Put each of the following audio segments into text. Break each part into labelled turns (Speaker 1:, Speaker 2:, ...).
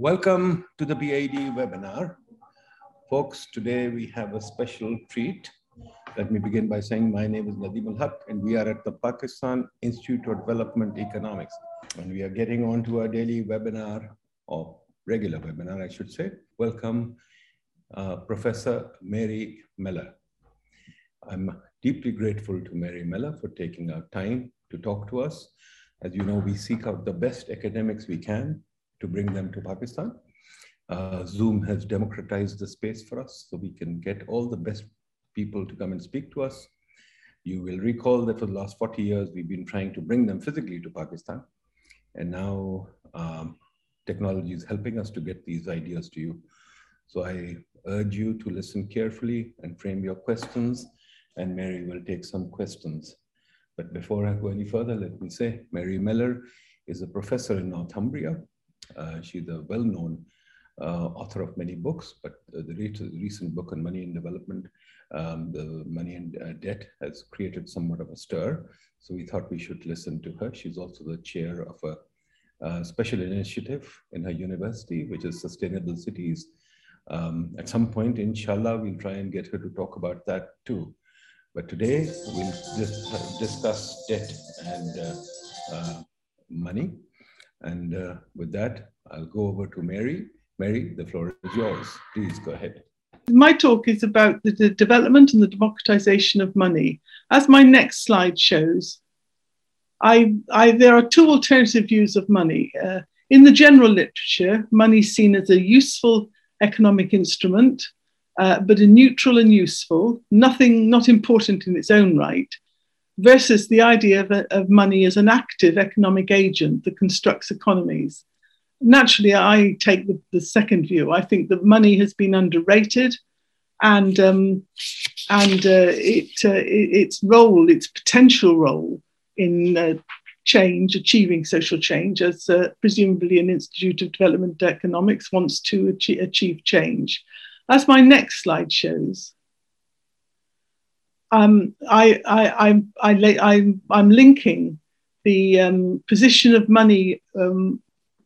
Speaker 1: Welcome to the PIDE webinar. Folks, today we have a special treat. Let me begin by saying my name is Nadeem ul Haque and we are at the Pakistan Institute of Development Economics. And we are getting on to our daily webinar, or regular webinar, I should say. Welcome, uh, Professor Mary Mellor. I'm deeply grateful to Mary Mellor for taking our time to talk to us. As you know, we seek out the best academics we can to bring them to Pakistan. Uh, Zoom has democratized the space for us so we can get all the best people to come and speak to us. You will recall that for the last 40 years, we've been trying to bring them physically to Pakistan. And now um, technology is helping us to get these ideas to you. So I urge you to listen carefully and frame your questions, and Mary will take some questions. But before I go any further, let me say Mary Mellor is a professor in Northumbria she's a well-known uh, author of many books, but the recent book on money and development, um, the money and uh, debt has created somewhat of a stir. So we thought we should listen to her. She's also the chair of a, a special initiative in her university, which is Sustainable Cities. Um, at some point, inshallah, we'll try and get her to talk about that too. But today, we'll just discuss debt and uh, uh, money. And uh, with that, I'll go over to Mary. Mary, the floor is yours. Please go ahead.
Speaker 2: My talk is about the, the development and the democratization of money. As my next slide shows, I, I, there are two alternative views of money. Uh, in the general literature, money is seen as a useful economic instrument, uh, but a neutral and useful, nothing not important in its own right, versus the idea of, of money as an active economic agent that constructs economies. Naturally, I take the, the second view. I think that money has been underrated and, um, and uh, it, uh, its role, its potential role in uh, change, achieving social change, as uh, presumably an Institute of Development Economics wants to achieve, achieve change. As my next slide shows, um, I, I, I, I, I'm linking the um, position of money um,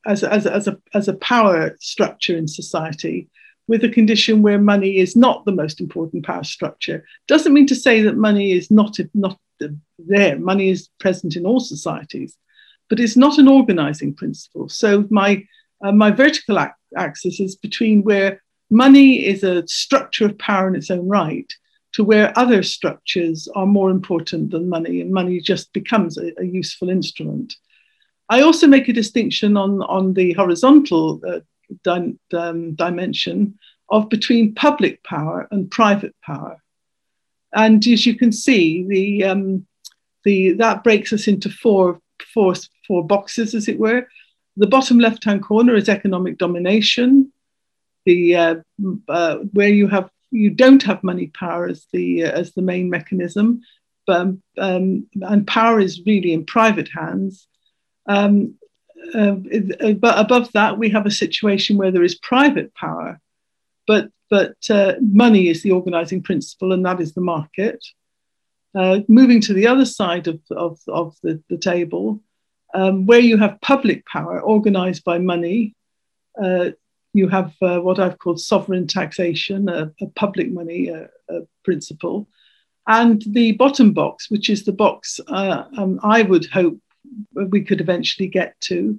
Speaker 2: as, as, as, a, as a power structure in society with a condition where money is not the most important power structure. Doesn't mean to say that money is not, not there. Money is present in all societies, but it's not an organizing principle. So my, uh, my vertical axis is between where money is a structure of power in its own right to where other structures are more important than money, and money just becomes a, a useful instrument. I also make a distinction on, on the horizontal uh, di- um, dimension of between public power and private power. And as you can see, the, um, the, that breaks us into four, four, four boxes, as it were. The bottom left hand corner is economic domination, the, uh, uh, where you have you don't have money power as the uh, as the main mechanism, but, um, and power is really in private hands. Um, uh, uh, but above that, we have a situation where there is private power, but but uh, money is the organizing principle, and that is the market. Uh, moving to the other side of, of, of the, the table, um, where you have public power organized by money, uh, you have uh, what I've called sovereign taxation, a, a public money a, a principle, and the bottom box, which is the box uh, um, I would hope we could eventually get to,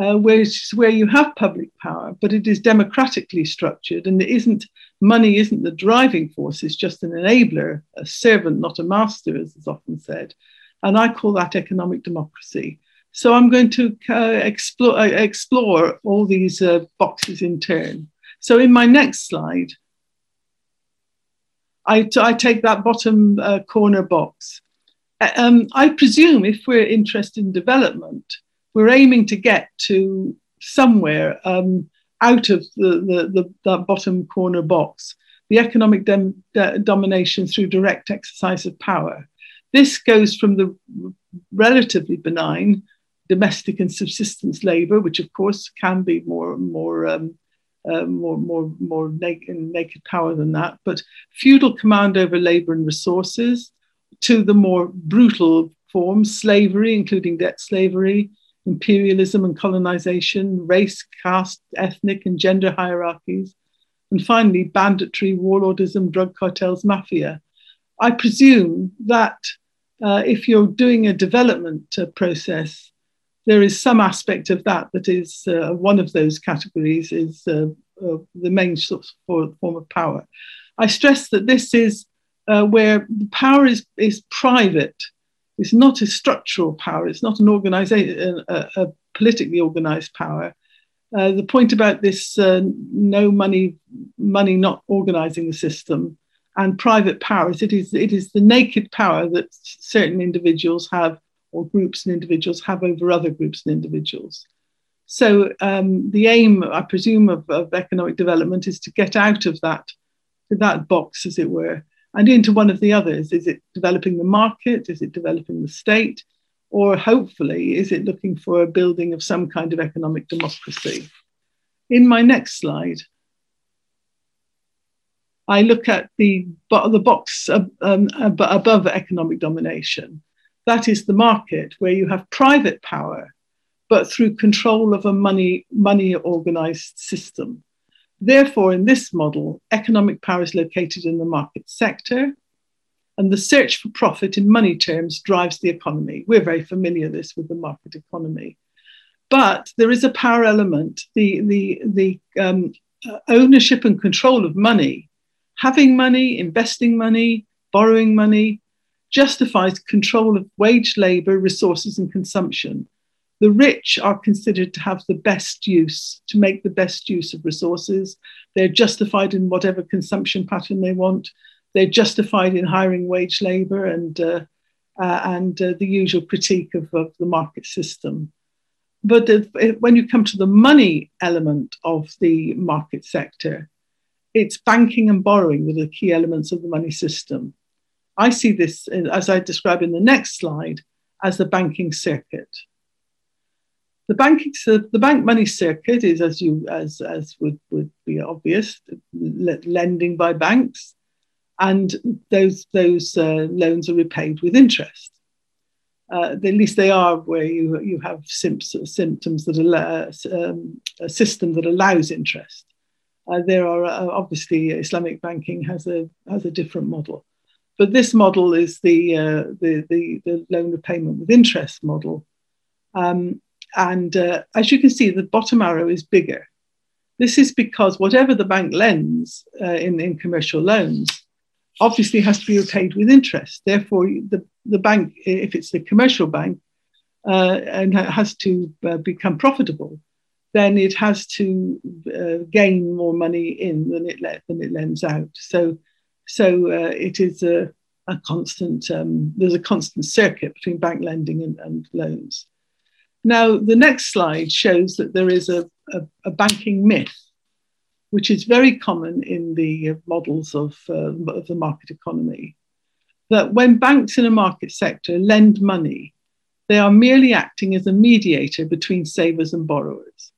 Speaker 2: uh, where, where you have public power, but it is democratically structured, and it isn't money isn't the driving force; it's just an enabler, a servant, not a master, as is often said. And I call that economic democracy. So I'm going to uh, explore, uh, explore all these uh, boxes in turn. So in my next slide, I, take that bottom uh, corner box. Uh, um, I presume if we're interested in development, we're aiming to get to somewhere um, out of the, the, the, that bottom corner box, the economic domination through direct exercise of power. This goes from the relatively benign domestic and subsistence labour, which of course can be more more um, uh, more more more naked, naked power than that, but feudal command over labour and resources, to the more brutal forms, slavery, including debt slavery, imperialism and colonization, race, caste, ethnic, and gender hierarchies, and finally, banditry, warlordism, drug cartels, mafia. I presume that uh, if you're doing a development uh, process, there is some aspect of that that is uh, one of those categories is uh, uh, the main form of power. I stress that this is uh, where power is, is private. It's not a structural power. It's not an organization, a, a politically organized power. Uh, the point about this uh, no money, money not organizing the system and private powers, it is, it is the naked power that certain individuals have or groups and individuals have over other groups and individuals. So um, the aim, I presume, of, of, economic development is to get out of that, that box, as it were, and into one of the others. Is it developing the market? Is it developing the state? Or hopefully, is it looking for a building of some kind of economic democracy? In my next slide, I look at the, the box um, above economic domination. That is the market, where you have private power, but through control of a money, money organized system. Therefore, in this model, economic power is located in the market sector, and the search for profit in money terms drives the economy. We're very familiar this with the market economy. But there is a power element, the, the, the um, ownership and control of money, having money, investing money, borrowing money, justifies control of wage labor, resources, and consumption. The rich are considered to have the best use, to make the best use of resources. They're justified in whatever consumption pattern they want. They're justified in hiring wage labor and, uh, uh, and uh, the usual critique of, of, the market system. But if, if, when you come to the money element of the market sector, it's banking and borrowing that are key elements of the money system. I see this, as I describe in the next slide, as the banking circuit. The banking, the bank money circuit is, as you as as would, would be obvious, lending by banks, and those those uh, loans are repaid with interest. Uh, at least they are where you you have symptoms symptoms that allow um, a system that allows interest. Uh, there are uh, obviously Islamic banking has a has a different model. But this model is the, uh, the, the, the, loan repayment with interest model. Um, and uh, as you can see, the bottom arrow is bigger. This is because whatever the bank lends uh, in, in commercial loans obviously has to be repaid with interest. Therefore, the, the bank, if it's the commercial bank, uh, and has to uh, become profitable, then it has to uh, gain more money in than it, let, than it lends out. So so uh, it is a, a constant, um, there's a constant circuit between bank lending and, and, loans. Now, the next slide shows that there is a, a, a banking myth, which is very common in the models of, uh, of the market economy, that when banks in a market sector lend money, they are merely acting as a mediator between savers and borrowers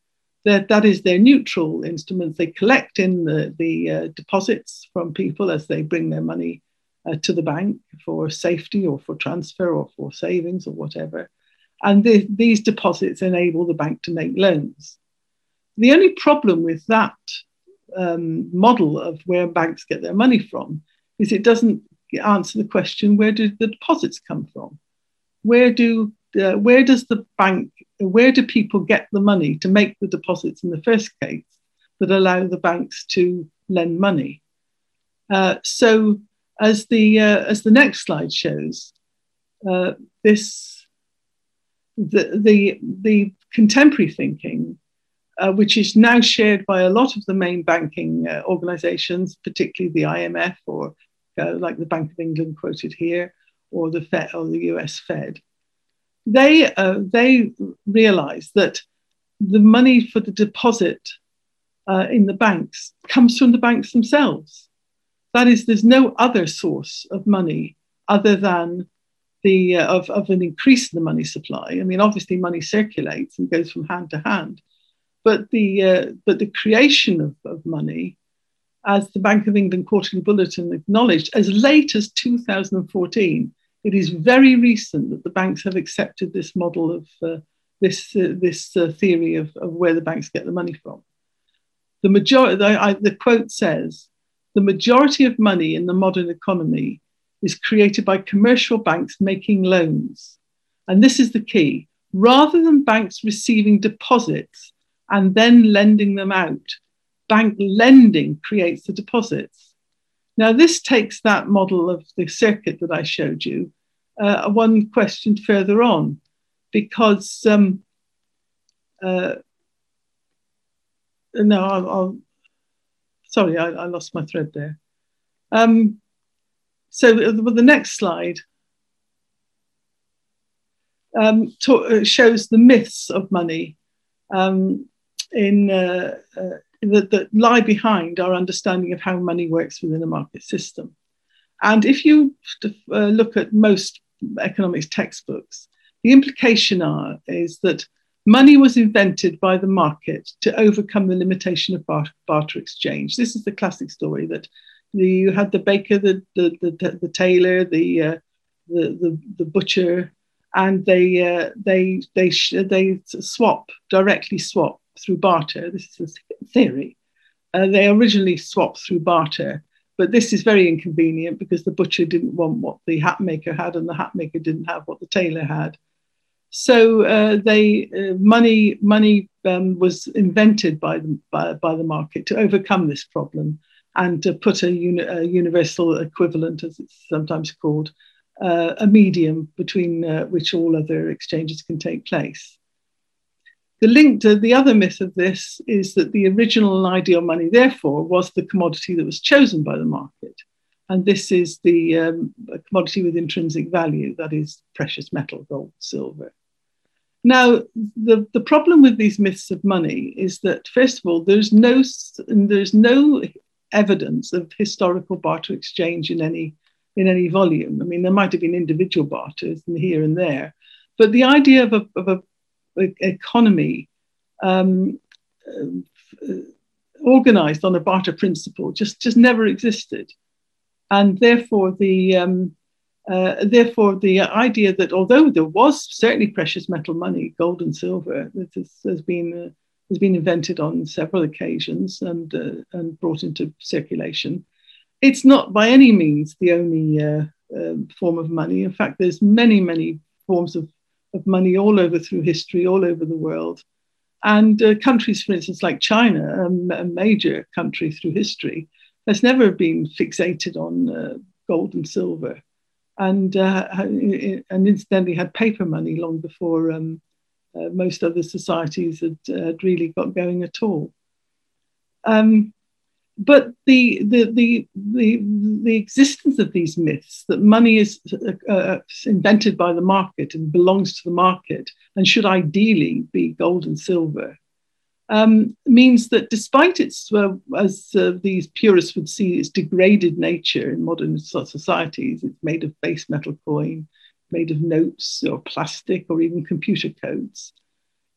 Speaker 2: that, that is their neutral instruments. They collect in the, the uh, deposits from people as they bring their money uh, to the bank for safety or for transfer or for savings or whatever. And the, these deposits enable the bank to make loans. The only problem with that um, model of where banks get their money from is it doesn't answer the question where do the deposits come from? Where do uh, where does the bank, where do people get the money to make the deposits in the first case that allow the banks to lend money? Uh, so, as the uh, as the next slide shows, uh, this the the the contemporary thinking. Uh, which is now shared by a lot of the main banking uh, organizations, particularly the IMF or like the Bank of England quoted here, or the Fed or the US Fed, they uh, they realize that the money for the deposit uh, in the banks comes from the banks themselves. That is, there's no other source of money other than the uh, of, of an increase in the money supply. I mean, obviously, money circulates and goes from hand to hand, but the uh, but the creation of, of money, as the Bank of England Quarterly Bulletin acknowledged, as late as 2014 it is very recent that the banks have accepted this model of, uh, this, uh, this uh, theory of, of where the banks get the money from. The, majority, the, I, the quote says, the majority of money in the modern economy is created by commercial banks making loans. And this is the key. Rather than banks receiving deposits and then lending them out, bank lending creates the deposits. Now, this takes that model of the circuit that I showed you uh, one question further on, because um, uh, no, I'll, I'll sorry, I, I, lost my thread there. Um, so the next slide um, uh, shows the myths of money um, in, uh, uh, that, that, lie behind our understanding of how money works within a market system. And if you uh, look at most economics textbooks, the implication are, is that money was invented by the market to overcome the limitation of bar- barter exchange. This is the classic story that the, you had the baker, the, the, the, the tailor, the, uh, the, the, the butcher, and they, uh, they, they, they swap, directly swap through barter. This is a theory. Uh, they originally swapped through barter but this is very inconvenient because the butcher didn't want what the hat maker had, and the hat maker didn't have what the tailor had. So uh, they uh, money money um, was invented by the by, by, the market to overcome this problem and to put a, uni- a universal equivalent, as it's sometimes called, uh, a medium between uh, which all other exchanges can take place. The link to the other myth of this is that the original and ideal money, therefore, was the commodity that was chosen by the market. And this is the um, commodity with intrinsic value, that is precious metal, gold, silver. Now, the, the problem with these myths of money is that, first of all, there's no, there's no evidence of historical barter exchange in any, in any volume. I mean, there might have been individual barters here and there, but the idea of a, of a economy um, uh, organized on a barter principle just, just never existed. And therefore, the um, uh, therefore, the idea that although there was certainly precious metal money, gold and silver, that has, has been uh, has been invented on several occasions and uh, and brought into circulation, it's not by any means the only uh, um, form of money. In fact, there's many many forms of of money all over through history, all over the world. And uh, countries, for instance, like China, um, a major country through history, has never been fixated on uh, gold and silver. And, uh, and incidentally had paper money long before um, uh, most other societies had, had, really got going at all. Um, but the, the, the, the, the existence of these myths that money is uh, uh, invented by the market and belongs to the market and should ideally be gold and silver um, means that despite its, uh, as uh, these purists would see, its degraded nature in modern societies, it's made of base metal coin, made of notes or plastic or even computer codes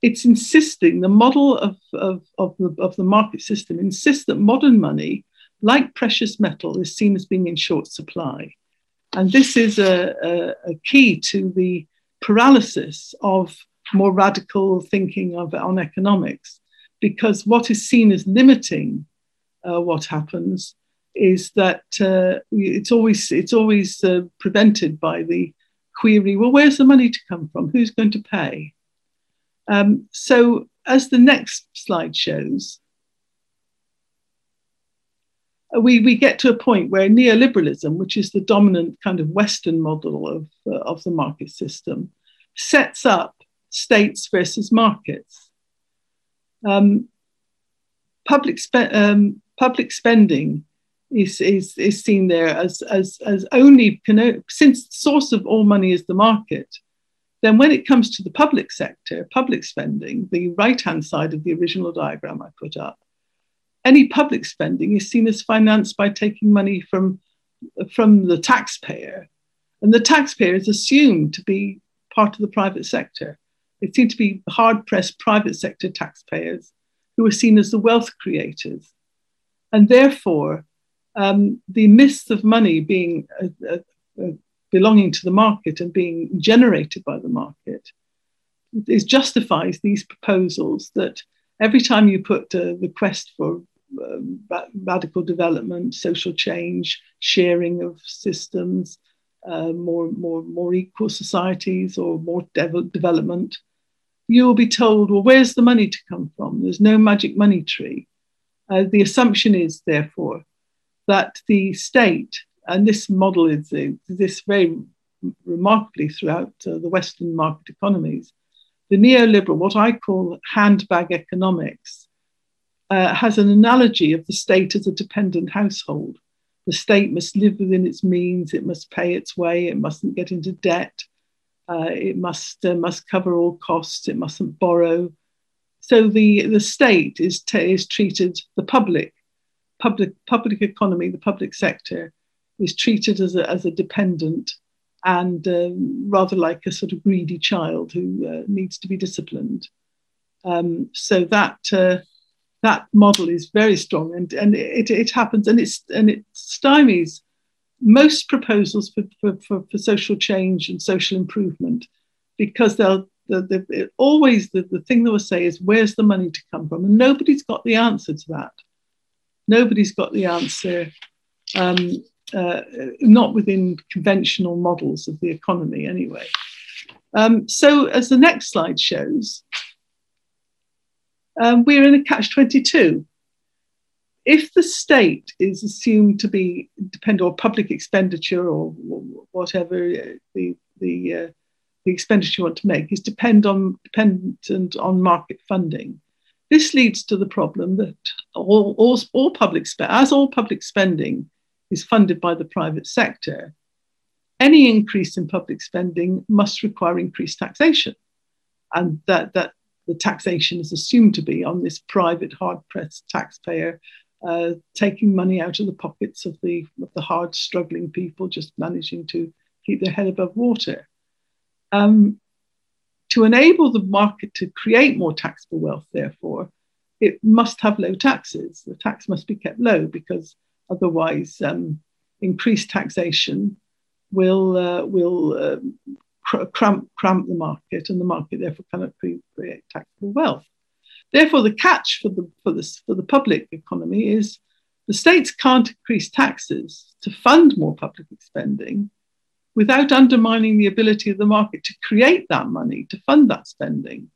Speaker 2: it's insisting the model of, of, of, the, of the market system insists that modern money, like precious metal, is seen as being in short supply. And this is a, a, a key to the paralysis of more radical thinking of, on economics, because what is seen as limiting uh, what happens is that uh, it's always, it's always uh, prevented by the query well, where's the money to come from? Who's going to pay? Um, so, as the next slide shows, we, we get to a point where neoliberalism, which is the dominant kind of Western model of, uh, of the market system, sets up states versus markets. Um, public, spe- um, public spending is, is, is seen there as, as, as only, since the source of all money is the market, then, when it comes to the public sector, public spending, the right hand side of the original diagram I put up, any public spending is seen as financed by taking money from, from the taxpayer. And the taxpayer is assumed to be part of the private sector. It seemed to be hard pressed private sector taxpayers who were seen as the wealth creators. And therefore, um, the myths of money being a, a, a belonging to the market and being generated by the market is justifies these proposals that every time you put a request for um, radical development, social change, sharing of systems, uh, more, more, more equal societies or more de- development, you will be told, well, where's the money to come from? There's no magic money tree. Uh, the assumption is, therefore, that the state, and this model is this very remarkably throughout uh, the Western market economies, the neoliberal, what I call handbag economics, uh, has an analogy of the state as a dependent household. The state must live within its means, it must pay its way, it mustn't get into debt, uh, it must, uh, must cover all costs, it mustn't borrow. So the, the state is, is treated, the public, public, public economy, the public sector is treated as a, as a dependent and um, rather like a sort of greedy child who uh, needs to be disciplined. Um, so that uh, that model is very strong, and and it, it happens, and it's and it stymies most proposals for, for, for, for social change and social improvement because they'll the, the, always the, the thing they will say is where's the money to come from and nobody's got the answer to that nobody's got the answer um, uh, not within conventional models of the economy anyway. Um, so, as the next slide shows, um, we're in a catch 22. If the state is assumed to be depend on public expenditure or whatever the, the, uh, the expenditure you want to make is depend on, dependent on market funding, this leads to the problem that all, all, all public as all public spending is funded by the private sector, any increase in public spending must require increased taxation. And that, that the taxation is assumed to be on this private, hard pressed taxpayer uh, taking money out of the pockets of the, of the hard struggling people just managing to keep their head above water. Um, to enable the market to create more taxable wealth, therefore, it must have low taxes. The tax must be kept low because Otherwise, um, increased taxation will uh, will uh, cr- cramp, cramp the market, and the market therefore cannot create taxable wealth. Therefore, the catch for the for this for the public economy is the states can't increase taxes to fund more public spending without undermining the ability of the market to create that money to fund that spending.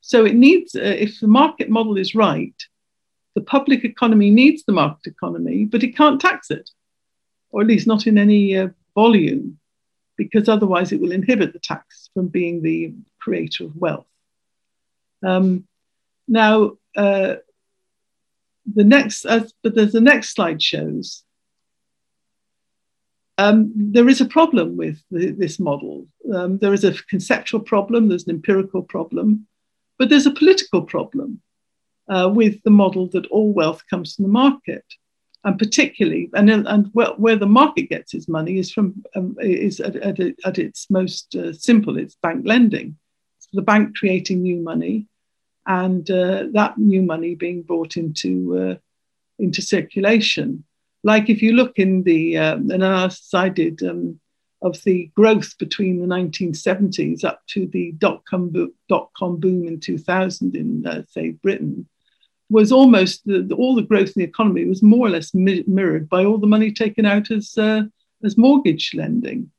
Speaker 2: So it needs, uh, if the market model is right, the public economy needs the market economy, but it can't tax it, or at least not in any uh, volume, because otherwise it will inhibit the tax from being the creator of wealth. Um, now, uh, the next, as, but the next slide shows. Um, there is a problem with the, this model. Um, there is a conceptual problem, there's an empirical problem, but there's a political problem uh, with the model that all wealth comes from the market. And particularly, and, and where the market gets its money is from um, is at, at, at, its most uh, simple. It's bank lending, the bank creating new money, and uh, that new money being brought into uh, into circulation. Like if you look in the um, analysis I did um, of the growth between the 1970s up to the dot com, dot com boom in 2000 in, uh, say, Britain, was almost the, all the growth in the economy was more or less mi- mirrored by all the money taken out as uh, as mortgage lending.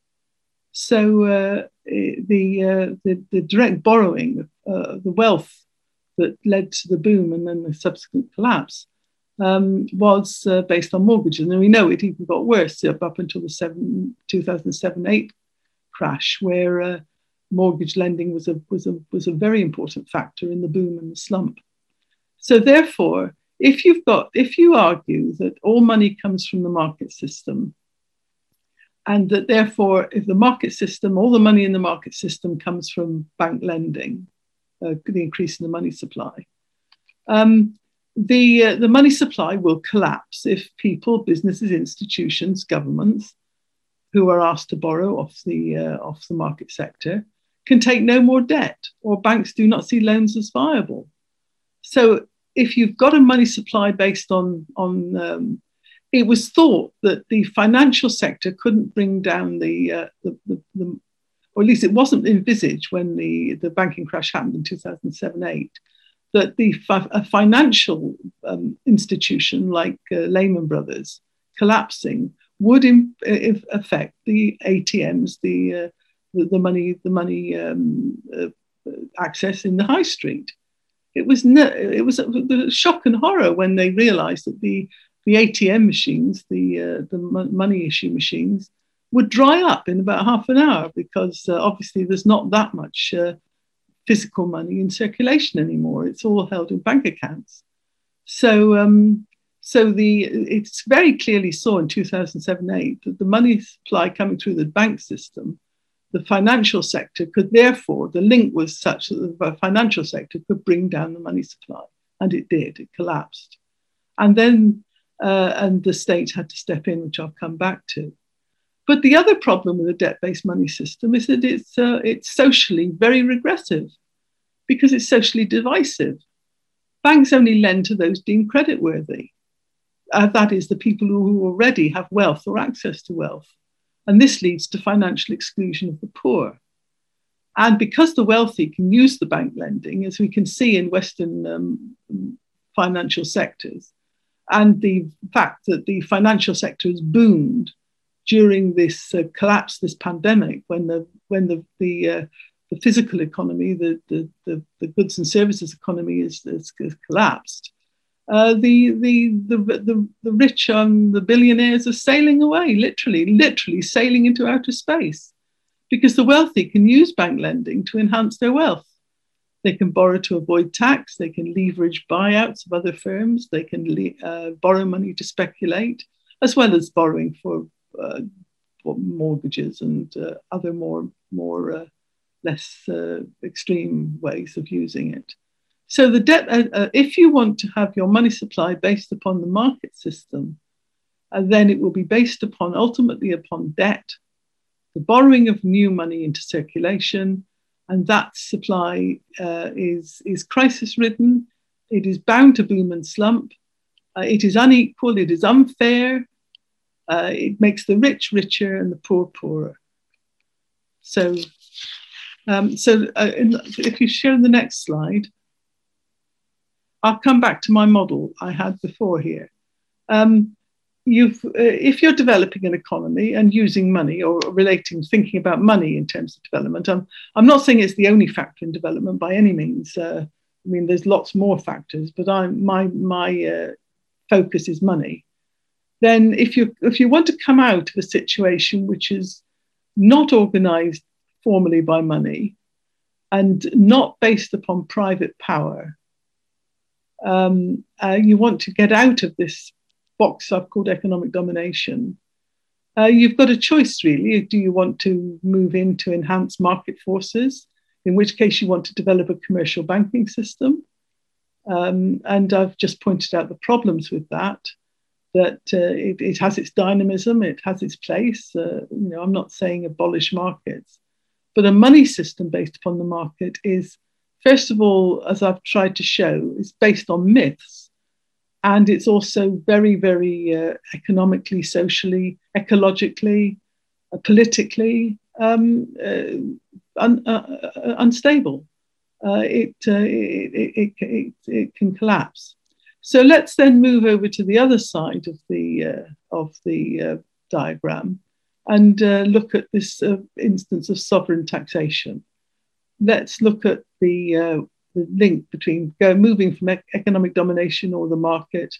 Speaker 2: So uh, the, uh, the, the direct borrowing, uh, the wealth that led to the boom and then the subsequent collapse um, was uh, based on mortgages, and we know it even got worse up, up until the seven, 2007-8 crash, where uh, mortgage lending was a was a was a very important factor in the boom and the slump. So therefore, if you've got, if you argue that all money comes from the market system, and that therefore, if the market system, all the money in the market system comes from bank lending, uh, the increase in the money supply, um, the, uh, the money supply will collapse if people, businesses, institutions, governments who are asked to borrow off the, uh, off the market sector can take no more debt, or banks do not see loans as viable. So if you've got a money supply based on on um, it was thought that the financial sector couldn't bring down the, uh, the, the, the, or at least it wasn't envisaged when the, the banking crash happened in 2007 8, that the a financial um, institution like uh, Lehman Brothers collapsing would in, affect the ATMs, the, uh, the, the, money, the money um, uh, access in the high street. It was, it was the shock and horror when they realized that the, the ATM machines, the, uh, the money issue machines, would dry up in about half an hour because uh, obviously there's not that much uh, physical money in circulation anymore. It's all held in bank accounts. So, um, so the it's very clearly saw in 2007-8 that the money supply coming through the bank system, the financial sector could therefore the link was such that the financial sector could bring down the money supply, and it did. It collapsed, and then uh, and the state had to step in, which I'll come back to. But the other problem with a debt-based money system is that it's, uh, it's socially very regressive because it's socially divisive. Banks only lend to those deemed creditworthy. Uh, that is, the people who already have wealth or access to wealth. And this leads to financial exclusion of the poor. And because the wealthy can use the bank lending, as we can see in Western um, financial sectors, and the fact that the financial sector has boomed during this uh, collapse, this pandemic, when the when the the, uh, the physical economy, the, the, the, the, goods and services economy is, is, collapsed, uh, the, the, the, the, the rich and the billionaires are sailing away, literally, literally sailing into outer space, because the wealthy can use bank lending to enhance their wealth. They can borrow to avoid tax. They can leverage buyouts of other firms. They can le- uh, borrow money to speculate, as well as borrowing for uh, mortgages and uh, other more more uh, less extreme ways of using it. So the debt, if you want to have your money supply based upon the market system, then it will be based upon ultimately upon debt, the borrowing of new money into circulation, and that supply uh, is, is crisis ridden. It is bound to boom and slump. Uh, it is unequal. It is unfair. Uh, it makes the rich richer and the poor poorer. So, um, so uh, in, if you show the next slide, I'll come back to my model I had before here. Um, you've, uh, if you're developing an economy and using money or relating, thinking about money in terms of development, I'm, I'm not saying it's the only factor in development by any means. Uh, I mean, there's lots more factors, but I'm, my, my uh, focus is money then if you if you want to come out of a situation which is not organized formally by money and not based upon private power, um, uh, you want to get out of this box I've called economic domination. Uh, you've got a choice really. Do you want to move into enhanced market forces, in which case you want to develop a commercial banking system? Um, and I've just pointed out the problems with that that uh, it, it, has its dynamism, it has its place. Uh, you know, I'm not saying abolish markets, but a money system based upon the market is, first of all, as I've tried to show, is based on myths, and it's also very, very uh, economically, socially, ecologically, uh, politically um, uh, un, uh, unstable. It, it, it, it can collapse. So let's then move over to the other side of the, uh, of the uh, diagram and uh, look at this uh, instance of sovereign taxation. Let's look at the, uh, the link between go, moving from ec- economic domination or the market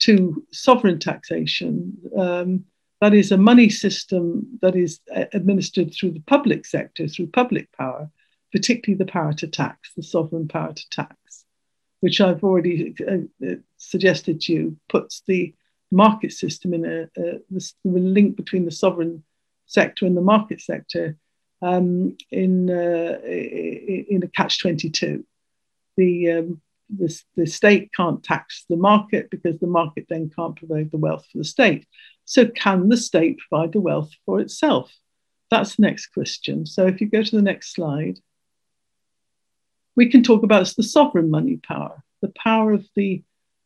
Speaker 2: to sovereign taxation. Um, that is a money system that is uh, administered through the public sector, through public power, particularly the power to tax, the sovereign power to tax which I've already uh, uh, suggested to you, puts the market system in a, a the, the, link between the sovereign sector and the market sector um, in uh, in a catch twenty two. The, um, the the state can't tax the market because the market then can't provide the wealth for the state. So can the state provide the wealth for itself? That's the next question. So if you go to the next slide we can talk about the sovereign money power, the power of the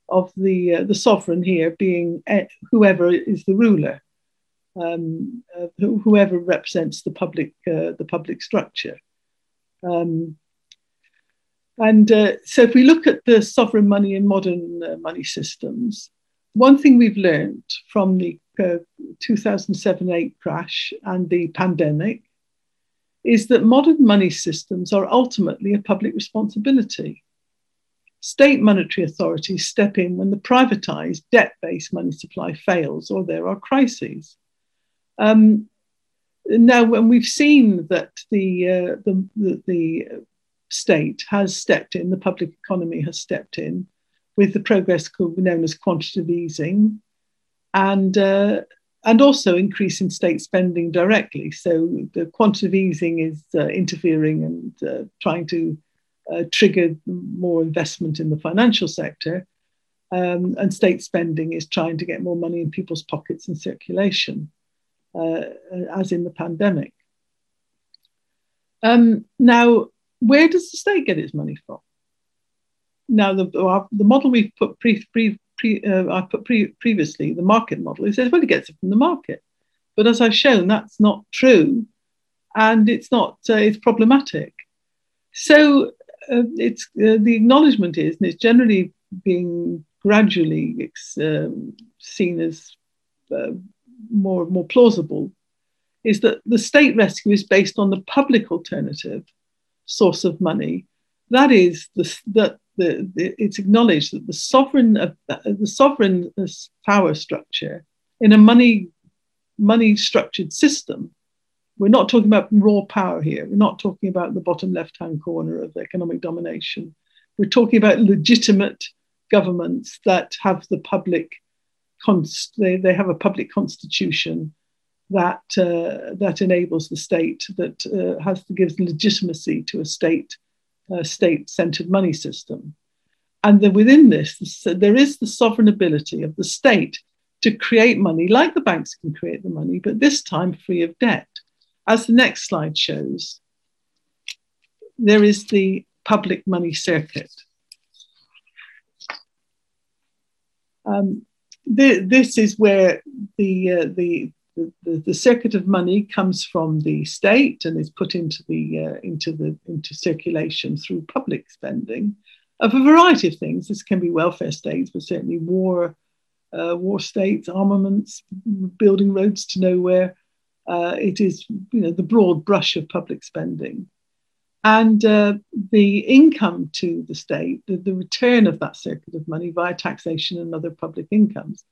Speaker 2: of the uh, the sovereign here being uh, whoever is the ruler. Um, uh, whoever represents the public, uh, the public structure. Um, and uh, so, if we look at the sovereign money in modern uh, money systems, one thing we've learned from the uh, 2007 8 crash and the pandemic is that modern money systems are ultimately a public responsibility. State monetary authorities step in when the privatized debt based money supply fails or there are crises. Um, now, when we've seen that the, uh, the, the, the, state has stepped in, the public economy has stepped in with the progress called, known as quantitative easing, and uh, and also increasing state spending directly. So the quantitative easing is uh, interfering and uh, trying to uh, trigger more investment in the financial sector, um, and state spending is trying to get more money in people's pockets and circulation. Uh, as in the pandemic. Um, now, where does the state get its money from? Now, the, the model we've put pre, pre, pre uh, I put pre, previously, the market model, it says well, it gets it from the market. But as I've shown, that's not true, and it's not uh, it's problematic. So uh, it's uh, the acknowledgement is, and it's generally being gradually um, seen as uh, more more plausible is that the state rescue is based on the public alternative source of money. That is the, that the, the, it's acknowledged that the sovereign uh, the sovereign power structure in a money money structured system. We're not talking about raw power here. We're not talking about the bottom left hand corner of economic domination. We're talking about legitimate governments that have the public const- they, they have a public constitution that uh, that enables the state that uh, has to give legitimacy to a state uh, state centered money system. And then within this there is the sovereign ability of the state to create money like the banks can create the money but this time free of debt. As the next slide shows there is the public money circuit. Um, this is where the, uh, the, the, the, circuit of money comes from the state and is put into the, uh, into the into circulation through public spending of a variety of things. This can be welfare states, but certainly war, uh, war states, armaments, building roads to nowhere. Uh, it is you know the broad brush of public spending and uh, the income to the state, the, the, return of that circuit of money via taxation and other public incomes.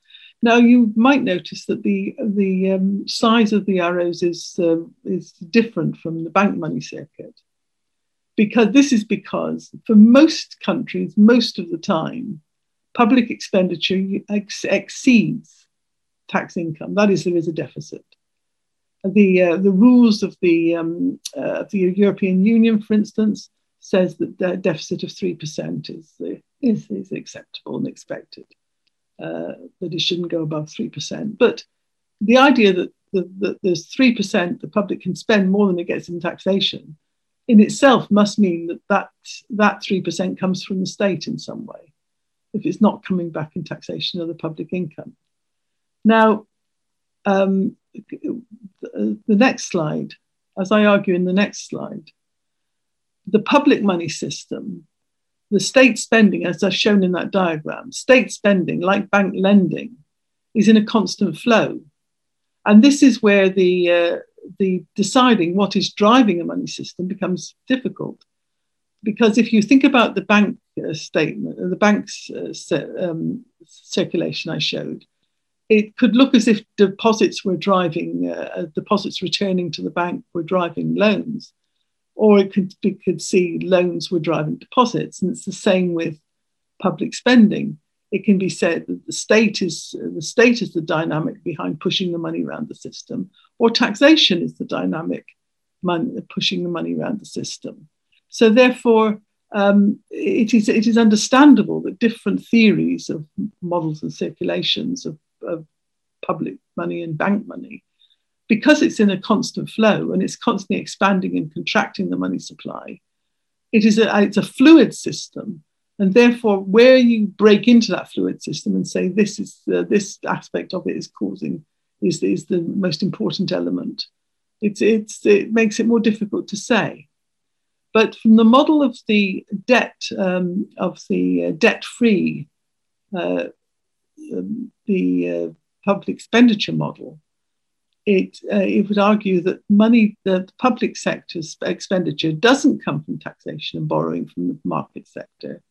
Speaker 2: Now, you might notice that the, the um, size of the arrows is, uh, is different from the bank money circuit. Because this is because for most countries, most of the time, public expenditure ex- exceeds tax income. That is, there is a deficit the uh, the rules of the um, uh, the European Union, for instance, says that the deficit of three percent is, is is acceptable and expected. Uh, that it shouldn't go above three percent. But the idea that, the, that there's three percent the public can spend more than it gets in taxation, in itself must mean that that that three percent comes from the state in some way, if it's not coming back in taxation of the public income. Now, um, the next slide, as I argue in the next slide, the public money system, the state spending, as I've shown in that diagram, state spending, like bank lending, is in a constant flow. And this is where the, uh, the deciding what is driving a money system becomes difficult. Because if you think about the bank uh, statement, the bank's uh, um, circulation I showed, it could look as if deposits were driving, uh, uh, deposits returning to the bank were driving loans, or it could, could see loans were driving deposits. And it's the same with public spending. It can be said that the state is the state is the dynamic behind pushing the money around the system, or taxation is the dynamic pushing the money around the system. So therefore, um, it is it is understandable that different theories of models and circulations of of public money and bank money, because it's in a constant flow and it's constantly expanding and contracting the money supply, it is a, it's a fluid system. And therefore, where you break into that fluid system and say this is uh, this aspect of it is causing is, is the most important element. It's, it's, it makes it more difficult to say. But from the model of the debt, um, of the uh, debt-free, uh, um, the uh, public expenditure model, it, uh, it would argue that money, the public sector's expenditure doesn't come from taxation and borrowing from the market sector.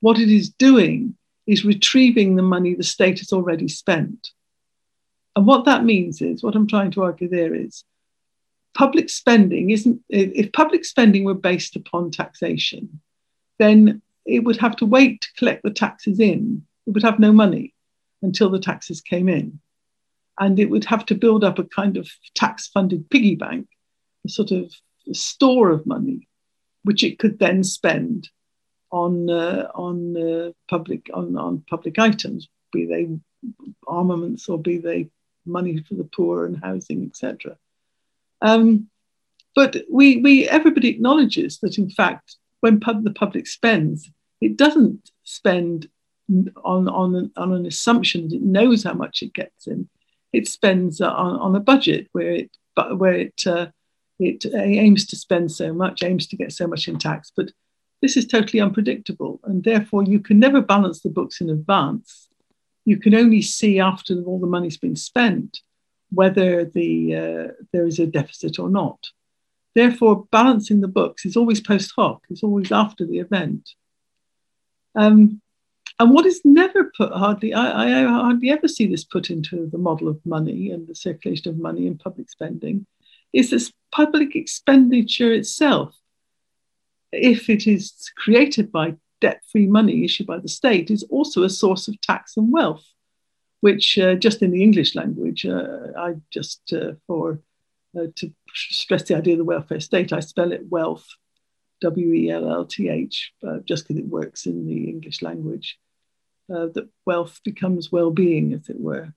Speaker 2: What it is doing is retrieving the money the state has already spent. And what that means is, what I'm trying to argue there is, public spending isn't, if public spending were based upon taxation, then it would have to wait to collect the taxes in. It would have no money until the taxes came in. And it would have to build up a kind of tax funded piggy bank, a sort of store of money, which it could then spend on, uh, on, uh, public, on, on public items, be they armaments or be they money for the poor and housing, etc. Um, but we, we, everybody acknowledges that, in fact, when pub, the public spends, it doesn't spend on, on, on an assumption that it knows how much it gets in. It spends uh, on, on a budget where it, where it, uh, it aims to spend so much, aims to get so much in tax. But this is totally unpredictable. And therefore, you can never balance the books in advance. You can only see after all the money's been spent whether the, uh, there is a deficit or not. Therefore, balancing the books is always post hoc, it's always after the event. Um, and what is never put, hardly, I, I, hardly ever see this put into the model of money and the circulation of money and public spending, is this public expenditure itself. If it is created by debt free money issued by the state, is also a source of tax and wealth which uh, just in the English language, uh, I just uh, for uh, to stress the idea of the welfare state, I spell it wealth, W E L L T H, uh, just because it works in the English language. Uh, that wealth becomes well-being, as it were.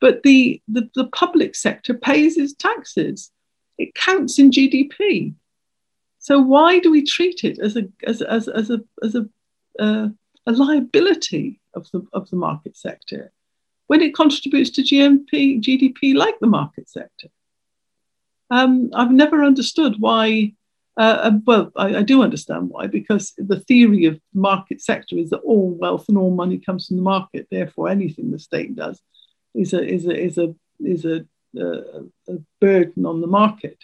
Speaker 2: But the, the, the public sector pays its taxes. It counts in GDP. So why do we treat it as a as, as, as a as a a liability of the of the market sector? when it contributes to GMP, GDP like the market sector. Um, I've never understood why, uh, well, I, I, do understand why, because the theory of market sector is that all wealth and all money comes from the market. Therefore, anything the state does is a, is a, is a, is a, uh, a burden on the market.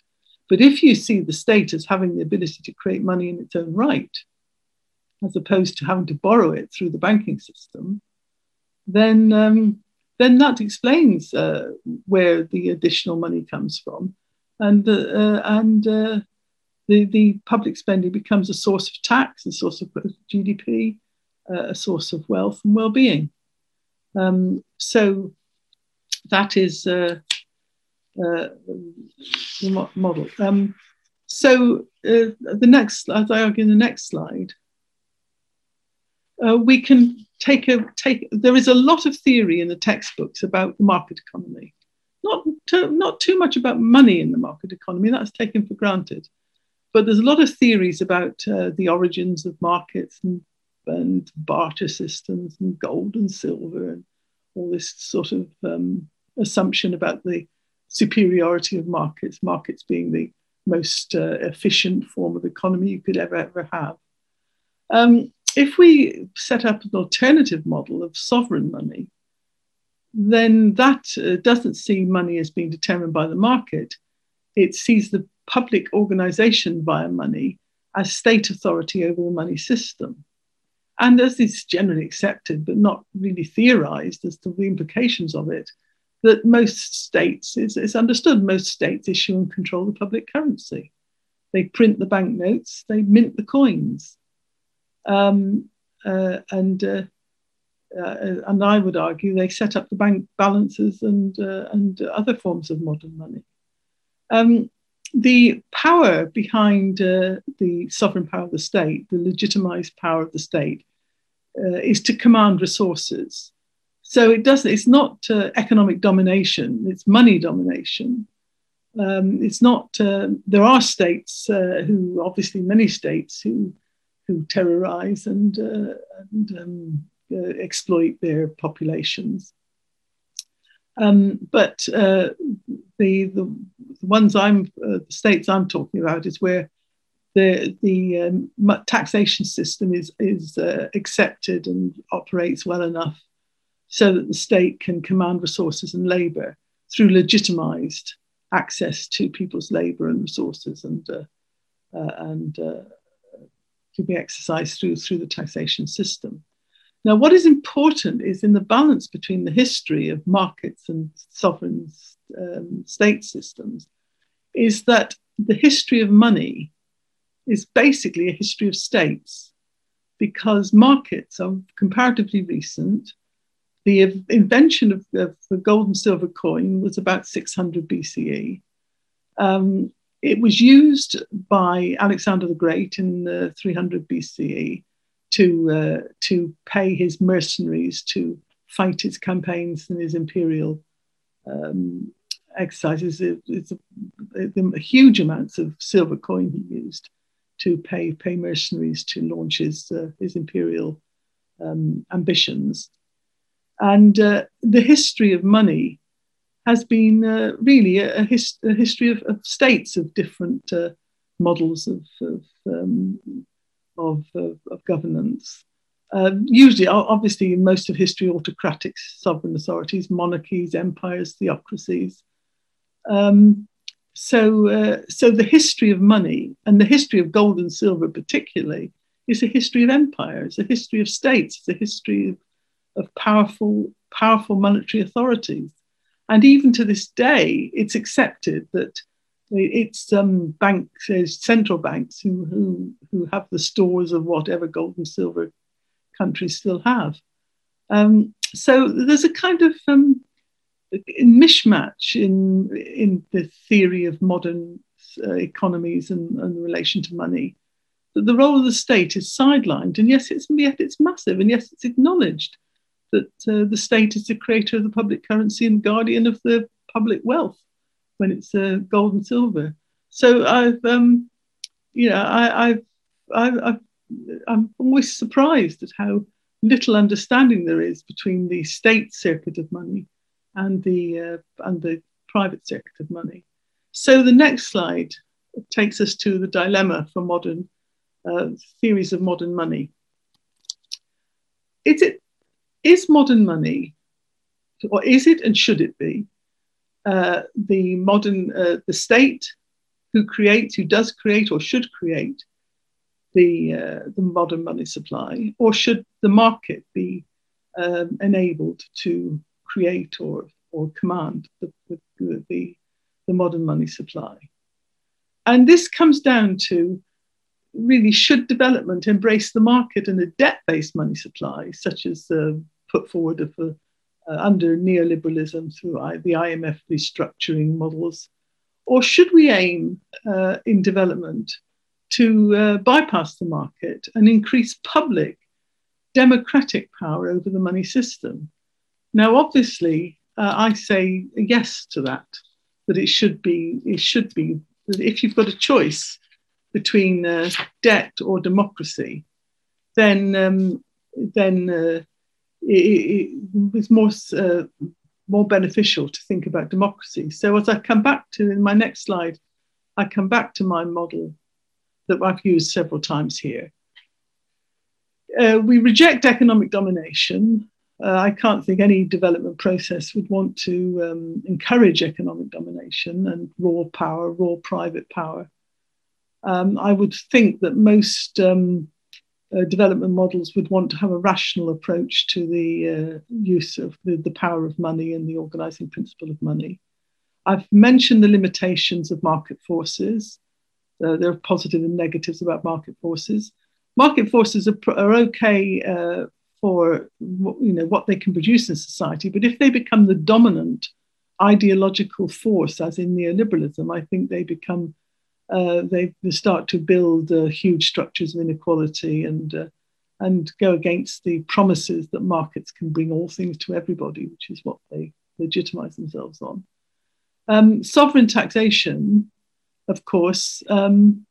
Speaker 2: But if you see the state as having the ability to create money in its own right, as opposed to having to borrow it through the banking system, then um, then that explains uh, where the additional money comes from. And, uh and uh, the, the public spending becomes a source of tax, a source of GDP, uh, a source of wealth and well being. Um, so that is uh, the model. Um, so the next, as I argue in the next slide, we can take a take there is a lot of theory in the textbooks about the market economy not to, not too much about money in the market economy that's taken for granted but there's a lot of theories about uh, the origins of markets and, and barter systems and gold and silver and all this sort of um, assumption about the superiority of markets markets being the most uh, efficient form of economy you could ever ever have um, if we set up an alternative model of sovereign money, then that uh, doesn't see money as being determined by the market. It sees the public organization via money as state authority over the money system. And as is generally accepted, but not really theorized as to the implications of it, that most states, it's, it's understood, most states issue and control the public currency. They print the banknotes, they mint the coins. Um, uh, and uh, uh, and I would argue they set up the bank balances and and other forms of modern money. Um, the power behind uh, the sovereign power of the state, the legitimized power of the state, uh, is to command resources. So it doesn't. It's not uh, economic domination. It's money domination. Um, it's not. there are states who, obviously, many states who who terrorize and, uh, and um, uh, exploit their populations. Um, but uh, the, the ones I'm, uh, the states I'm talking about is where the, the um, taxation system is, is uh, accepted and operates well enough so that the state can command resources and labor through legitimized access to people's labor and resources and, uh, uh, and uh, to be exercised through, through the taxation system. Now, what is important is in the balance between the history of markets and sovereign um, state systems, is that the history of money is basically a history of states because markets are comparatively recent. The invention of, of the gold and silver coin was about 600 BCE. Um, it was used by Alexander the Great in uh, 300 BCE to, uh, to pay his mercenaries to fight his campaigns and his imperial um, exercises. It, it's a, a, huge amounts of silver coin he used to pay, pay mercenaries to launch his, uh, his imperial um, ambitions. And uh, the history of money has been uh, really a, a, a history of, of, states of different uh, models of, of um, of, of, of governance. Um, usually, obviously, in most of history, autocratic sovereign authorities, monarchies, empires, theocracies. Um, so, uh, so the history of money and the history of gold and silver, particularly, is a history of empires, a history of states, it's a history of, of powerful, powerful monetary authorities. And even to this day, it's accepted that it's um, banks, central banks who, who, who have the stores of whatever gold and silver countries still have. Um, so there's a kind of um, mishmatch in, in the theory of modern uh, economies and, and relation to money. That the role of the state is sidelined, and yes, it's yet it's massive, and yes, it's acknowledged that uh, the state is the creator of the public currency and guardian of the public wealth when it's uh, gold and silver. So I've, um, you know, I, I've, I've, I've, I'm always surprised at how little understanding there is between the state circuit of money and the uh, and the private circuit of money. So the next slide takes us to the dilemma for modern uh, theories of modern money. Is it is modern money, or is it and should it be uh, the modern uh, the state who creates, who does create or should create the uh, the modern money supply, or should the market be um, enabled to create or or command the, the, the, the modern money supply? And this comes down to really should development embrace the market and a debt-based money supply, such as uh, put forward of the under neoliberalism through the IMF restructuring models? Or should we aim uh, in development to uh, bypass the market and increase public democratic power over the money system? Now, obviously, uh, I say yes to that, that it should be, it should be, that if you've got a choice between uh, debt or democracy, then, um, then uh, it, was more uh, more beneficial to think about democracy. So as I come back to in my next slide, I come back to my model that I've used several times here. Uh, we reject economic domination. Uh, I can't think any development process would want to um, encourage economic domination and raw power, raw private power. Um, I would think that most um, uh, development models would want to have a rational approach to the uh, use of the, the power of money and the organizing principle of money. I've mentioned the limitations of market forces. Uh, there are positive and negatives about market forces. Market forces are, are okay uh, for you know what they can produce in society, but if they become the dominant ideological force, as in neoliberalism, I think they become uh, they, start to build uh, huge structures of inequality and uh, and go against the promises that markets can bring all things to everybody, which is what they legitimize themselves on. Um, sovereign taxation, of course, um,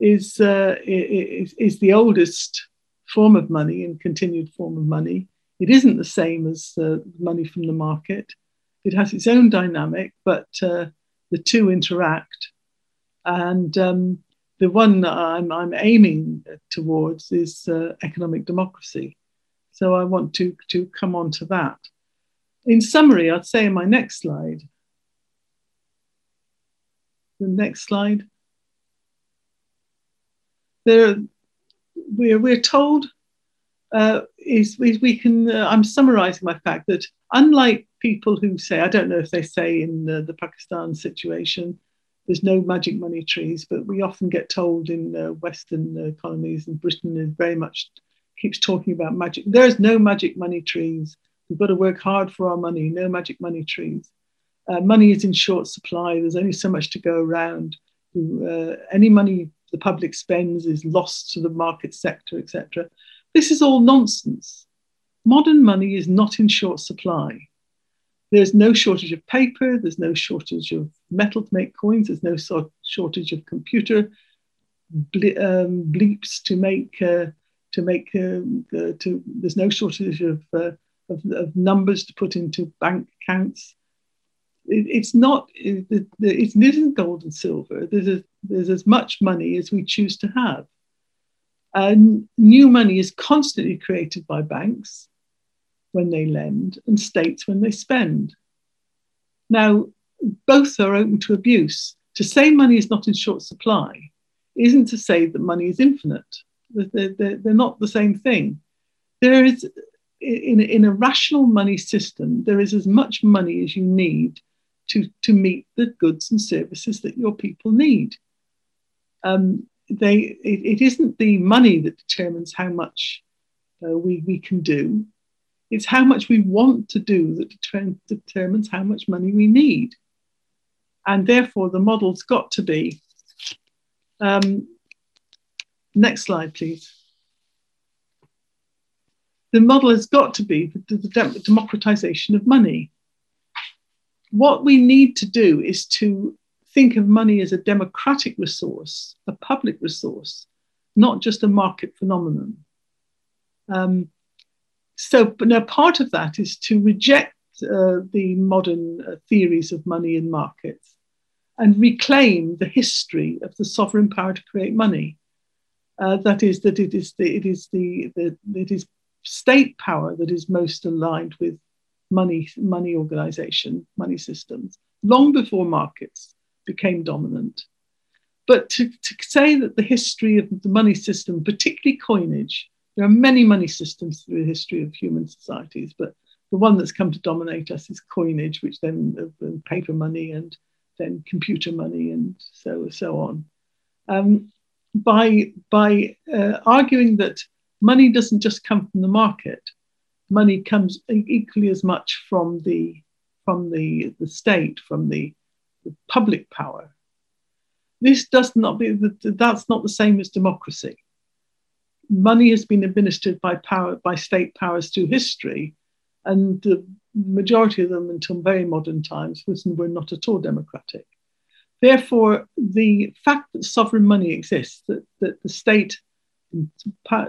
Speaker 2: is, uh, is, is the oldest form of money and continued form of money. It isn't the same as uh, money from the market. It has its own dynamic, but uh, the two interact. And um, the one that I'm, I'm aiming towards is uh, economic democracy. So I want to, to come on to that. In summary, I'd say in my next slide, the next slide, there, we're, we're told uh, is we, we can, uh, I'm summarizing my fact that unlike people who say, I don't know if they say in the, the Pakistan situation, there's no magic money trees, but we often get told in uh, Western economies, and Britain is very much keeps talking about magic. There's no magic money trees. We've got to work hard for our money. No magic money trees. Uh, money is in short supply. There's only so much to go around. Uh, any money the public spends is lost to the market sector, etc. This is all nonsense. Modern money is not in short supply. There's no shortage of paper, there's no shortage of metal to make coins, there's no sort shortage of computer ble- um, bleeps to make, uh, to make, uh, to, there's no shortage of, uh, of, of, numbers to put into bank accounts. It, it's not, it, it, it isn't gold and silver. There's, a, there's as much money as we choose to have. And new money is constantly created by banks when they lend and states when they spend. Now, both are open to abuse. To say money is not in short supply isn't to say that money is infinite. They're, not the same thing. There is, in, in a rational money system, there is as much money as you need to, to meet the goods and services that your people need. Um, they it, it isn't the money that determines how much uh, we, we can do it's how much we want to do that deter- determines how much money we need. And therefore the model's got to be um, next slide please. The model has got to be the, the democratization of money. What we need to do is to think of money as a democratic resource, a public resource, not just a market phenomenon. Um, so, now part of that is to reject uh, the modern uh, theories of money and markets and reclaim the history of the sovereign power to create money. Uh, that is, that it is the it is the, the it is state power that is most aligned with money money organization, money systems, long before markets became dominant. But to, to say that the history of the money system, particularly coinage, there are many money systems through the history of human societies, but the one that's come to dominate us is coinage, which then uh, paper money and then computer money and so so on. Um, by by uh, arguing that money doesn't just come from the market, money comes equally as much from the from the, the state, from the public power. This does not be, that's not the same as democracy. Money has been administered by power, by state powers through history, and the majority of them until very modern times were not at all democratic. Therefore, the fact that sovereign money exists, that, that the state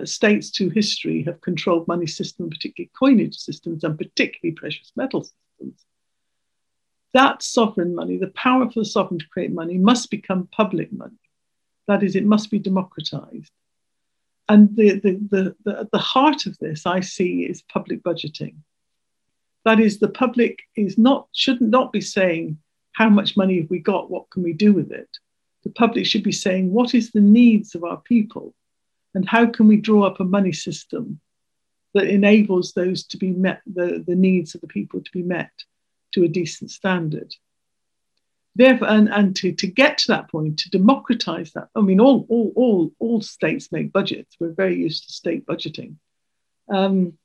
Speaker 2: states to history have controlled money systems, particularly coinage systems and particularly precious metal systems, that sovereign money, the power for the sovereign to create money, must become public money. That is, it must be democratized. And the, the, the, the, heart of this, I see, is public budgeting. That is, the public is not should not be saying how much money have we got, what can we do with it. The public should be saying what is the needs of our people, and how can we draw up a money system that enables those to be met, the, the needs of the people to be met to a decent standard. Therefore, and, and to, to get to that point, to democratize that, I mean, all, all, all, all states make budgets. We're very used to state budgeting. Um,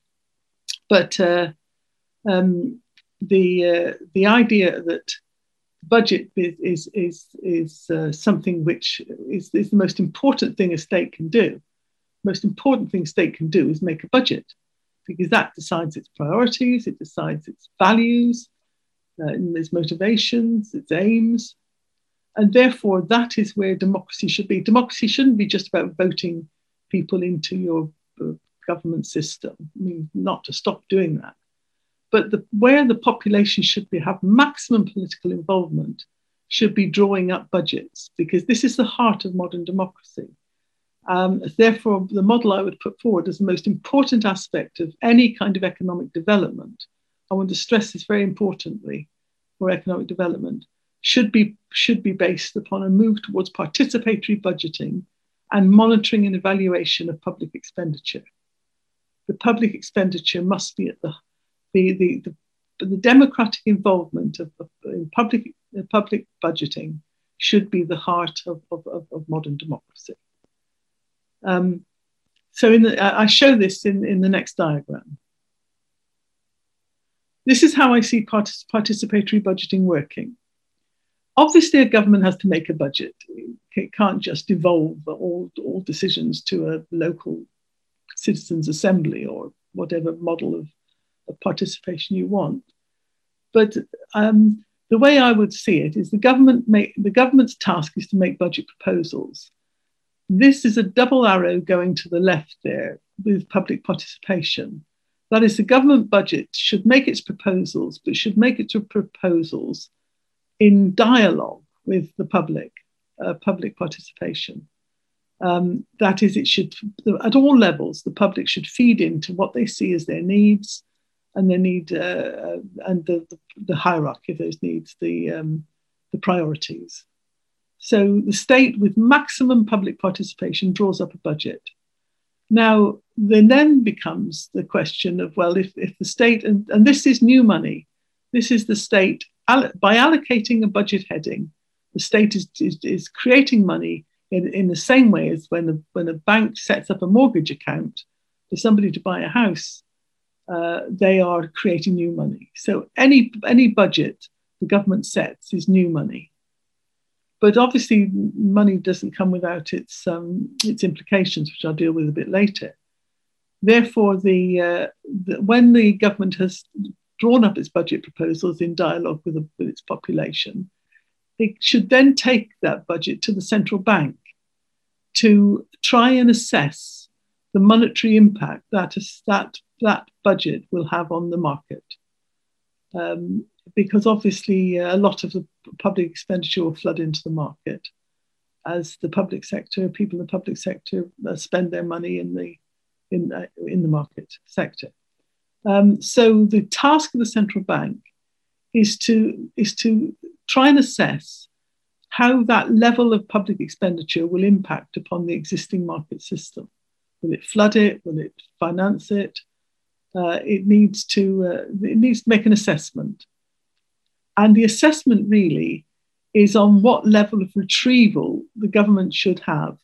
Speaker 2: but uh, um, the, uh, the idea that budget is, is, is, uh, something which is, is the most important thing a state can do. Most important thing state can do is make a budget because that decides its priorities, it decides its values, uh, its motivations, its aims. And therefore, that is where democracy should be. Democracy shouldn't be just about voting people into your uh, government system. I mean, not to stop doing that. but the, where the population should be, have maximum political involvement should be drawing up budgets because this is the heart of modern democracy. Um, therefore, the model I would put forward as the most important aspect of any kind of economic development, I want to stress this very importantly for economic development, should be, should be based upon a move towards participatory budgeting and monitoring and evaluation of public expenditure. The public expenditure must be at the, the, the, the, the democratic involvement of, of in public, public budgeting should be the heart of, of, of modern democracy. Um, so the, I show this in, in the next diagram. This is how I see partic participatory budgeting working. Obviously, a government has to make a budget. It can't just devolve all, all decisions to a local citizens' assembly or whatever model of, of participation you want. But um, the way I would see it is the government make, the government's task is to make budget proposals this is a double arrow going to the left there with public participation. That is, the government budget should make its proposals, but should make its proposals in dialogue with the public, uh, public participation. Um, that is, it should, at all levels, the public should feed into what they see as their needs and their need, uh, uh and the, the, the, hierarchy of those needs, the, um, the priorities. So the state, with maximum public participation, draws up a budget. Now, then, then becomes the question of well, if, if the state, and, and this is new money, this is the state, by allocating a budget heading, the state is, is, is creating money in, in the same way as when, when a bank sets up a mortgage account for somebody to buy a house, uh, they are creating new money. So any, any budget the government sets is new money. But obviously, money doesn't come without its um, its implications, which I'll deal with a bit later. Therefore, the, uh, the, when the government has drawn up its budget proposals in dialogue with, the, with its population, it should then take that budget to the central bank to try and assess the monetary impact that that that budget will have on the market. Um, because obviously uh, a lot of the public expenditure will flood into the market as the public sector, people in the public sector uh, spend their money in the in, uh, in the market sector. Um, so the task of the central bank is to is to try and assess how that level of public expenditure will impact upon the existing market system. Will it flood it? Will it finance it? Uh, it needs to uh, it needs to make an assessment and the assessment really is on what level of retrieval the government should have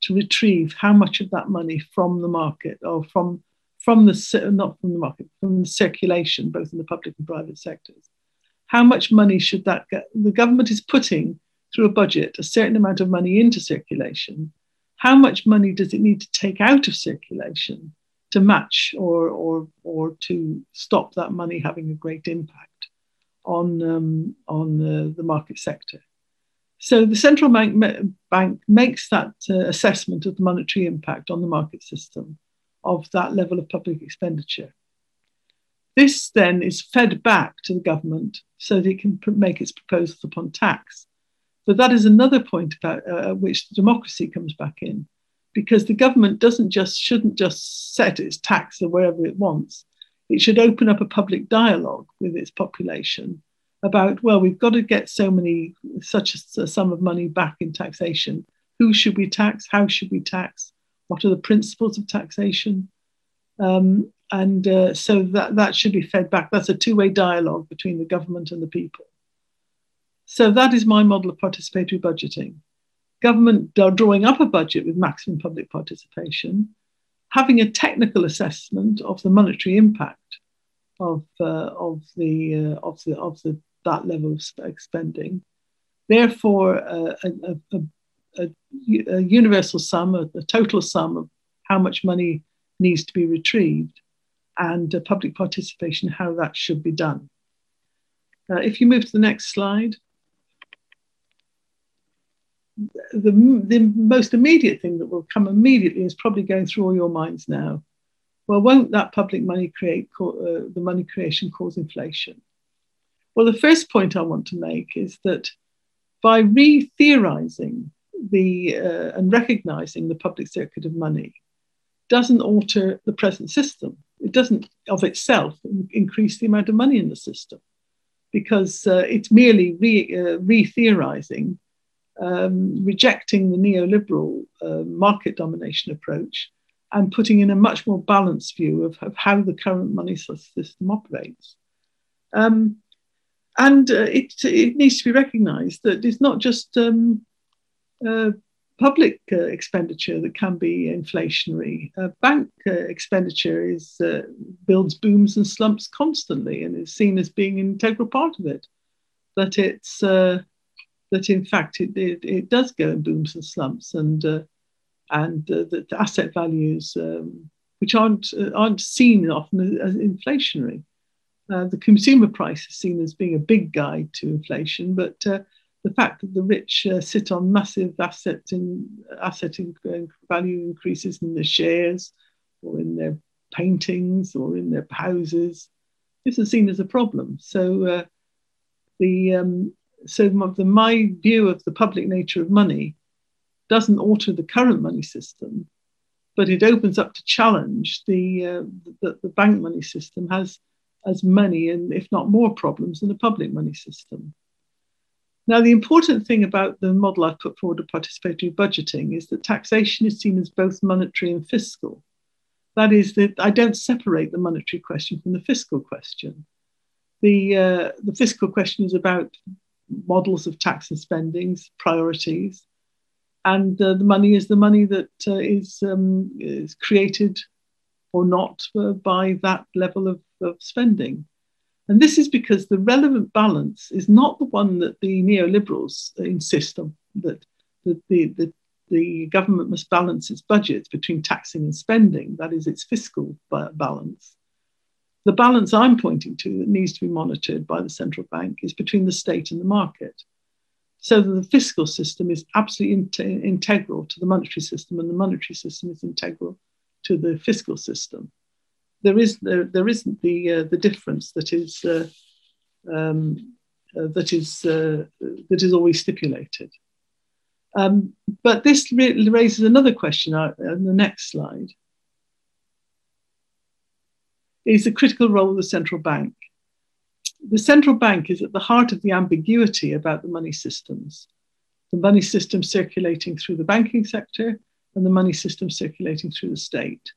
Speaker 2: to retrieve how much of that money from the market or from from the not from the market from the circulation both in the public and private sectors. How much money should that get the government is putting through a budget a certain amount of money into circulation. How much money does it need to take out of circulation to match or or or to stop that money having a great impact on, um, on the, the market sector. So the central bank, bank makes that uh, assessment of the monetary impact on the market system of that level of public expenditure. This then is fed back to the government so that it can make its proposals upon tax. But that is another point about uh, which democracy comes back in, because the government doesn't just shouldn't just set its tax wherever it wants it should open up a public dialogue with its population about, well, we've got to get so many, such a sum of money back in taxation. Who should we tax? How should we tax? What are the principles of taxation? Um, and uh, so that, that should be fed back. That's a two way dialogue between the government and the people. So that is my model of participatory budgeting. Government drawing up a budget with maximum public participation, having a technical assessment of the monetary impact of, uh, of, the, uh, of, the, of the, that level of spending. Therefore, uh, a, a, a, a, universal sum, a, total sum of how much money needs to be retrieved, and public participation, how that should be done. Uh, if you move to the next slide the, the most immediate thing that will come immediately is probably going through all your minds now Well, won't that public money create uh, the money creation cause inflation? Well, the first point I want to make is that by re-theorizing the uh, and recognizing the public circuit of money doesn't alter the present system. It doesn't of itself increase the amount of money in the system because uh, it's merely re, uh, re-theorizing, um, rejecting the neoliberal uh, market domination approach and putting in a much more balanced view of, of how the current money system operates. Um, and uh, it, it needs to be recognized that it's not just um, uh, public uh, expenditure that can be inflationary. Bank uh, expenditure is uh, builds booms and slumps constantly and is seen as being an integral part of it. But it's uh, that in fact it, it, it, does go in booms and slumps and and that asset values um, which aren't aren't seen often as, inflationary. the consumer price is seen as being a big guide to inflation, but the fact that the rich uh, sit on massive asset in asset in, uh, value increases in their shares or in their paintings or in their houses this is seen as a problem so uh, the um, so the, my view of the public nature of money doesn't alter the current money system but it opens up to challenge the uh, the, the bank money system has as many and if not more problems than the public money system now, the important thing about the model I've put forward of participatory budgeting is that taxation is seen as both monetary and fiscal. That is, that I don't separate the monetary question from the fiscal question. The, uh, the fiscal question is about models of tax and spendings, priorities, and uh, the money is the money that uh, is um, is created or not uh, by that level of, of spending. And this is because the relevant balance is not the one that the neoliberals insist on, that, that the, the, the government must balance its budgets between taxing and spending, that is, its fiscal balance. The balance I'm pointing to that needs to be monitored by the central bank is between the state and the market. So that the fiscal system is absolutely in- integral to the monetary system, and the monetary system is integral to the fiscal system there is there, there isn't the uh, the difference that is uh, um, uh, that is uh, that is always stipulated. Um, but this raises another question on uh, the next slide. Is the critical role of the central bank. The central bank is at the heart of the ambiguity about the money systems. The money system circulating through the banking sector and the money system circulating through the state.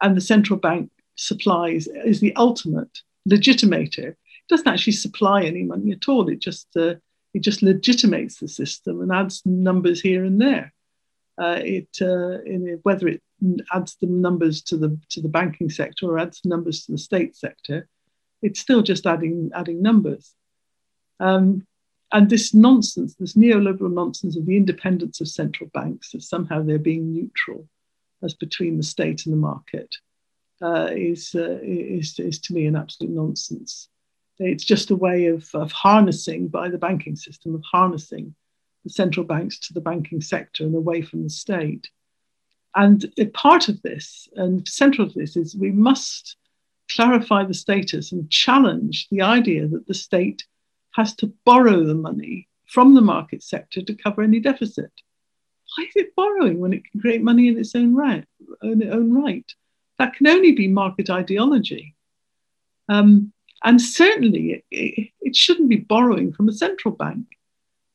Speaker 2: And the central bank supplies is the ultimate legitimator. It doesn't actually supply any money at all. It just uh, it just legitimates the system and adds numbers here and there. Uh, it uh, in, whether it adds the numbers to the to the banking sector or adds numbers to the state sector, it's still just adding adding numbers. Um, and this nonsense, this neoliberal nonsense of the independence of central banks, that somehow they're being neutral as between the state and the market, uh, is, uh, is, is to me an absolute nonsense. It's just a way of, of harnessing by the banking system, of harnessing central banks to the banking sector and away from the state. And part of this, and central to this, is we must clarify the status and challenge the idea that the state has to borrow the money from the market sector to cover any deficit. Why is it borrowing when it can create money in its own right? Own, own right? that can only be market ideology. Um, and certainly, it, it, shouldn't be borrowing from a central bank.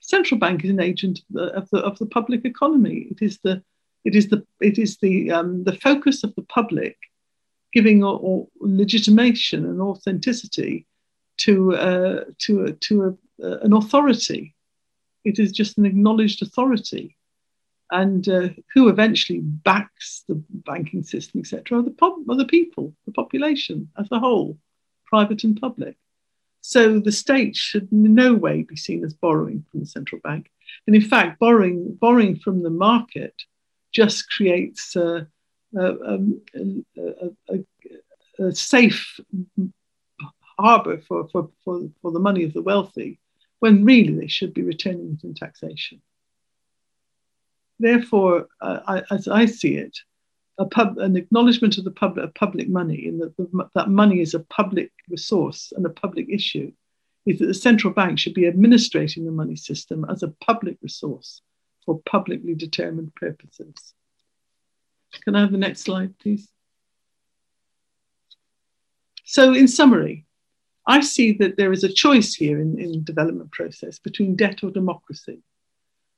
Speaker 2: Central bank is an agent of the, of the, of the public economy. It is the it is the it is the um, the focus of the public giving or, legitimation and authenticity to uh, to a, to a, uh, an authority. It is just an acknowledged authority and uh, who eventually backs the banking system, etc., are the, po- are the people, the population as a whole, private and public. So the state should in no way be seen as borrowing from the central bank. And in fact, borrowing, borrowing from the market just creates a, a, a, a safe harbour for, for, for, for the money of the wealthy, when really they should be returning it in taxation therefore, uh, I, as I see it, pub, an acknowledgement of the public, of public money and that the, that money is a public resource and a public issue is that the central bank should be administrating the money system as a public resource for publicly determined purposes. Can I have the next slide, please? So, in summary, I see that there is a choice here in, in development process between debt or democracy.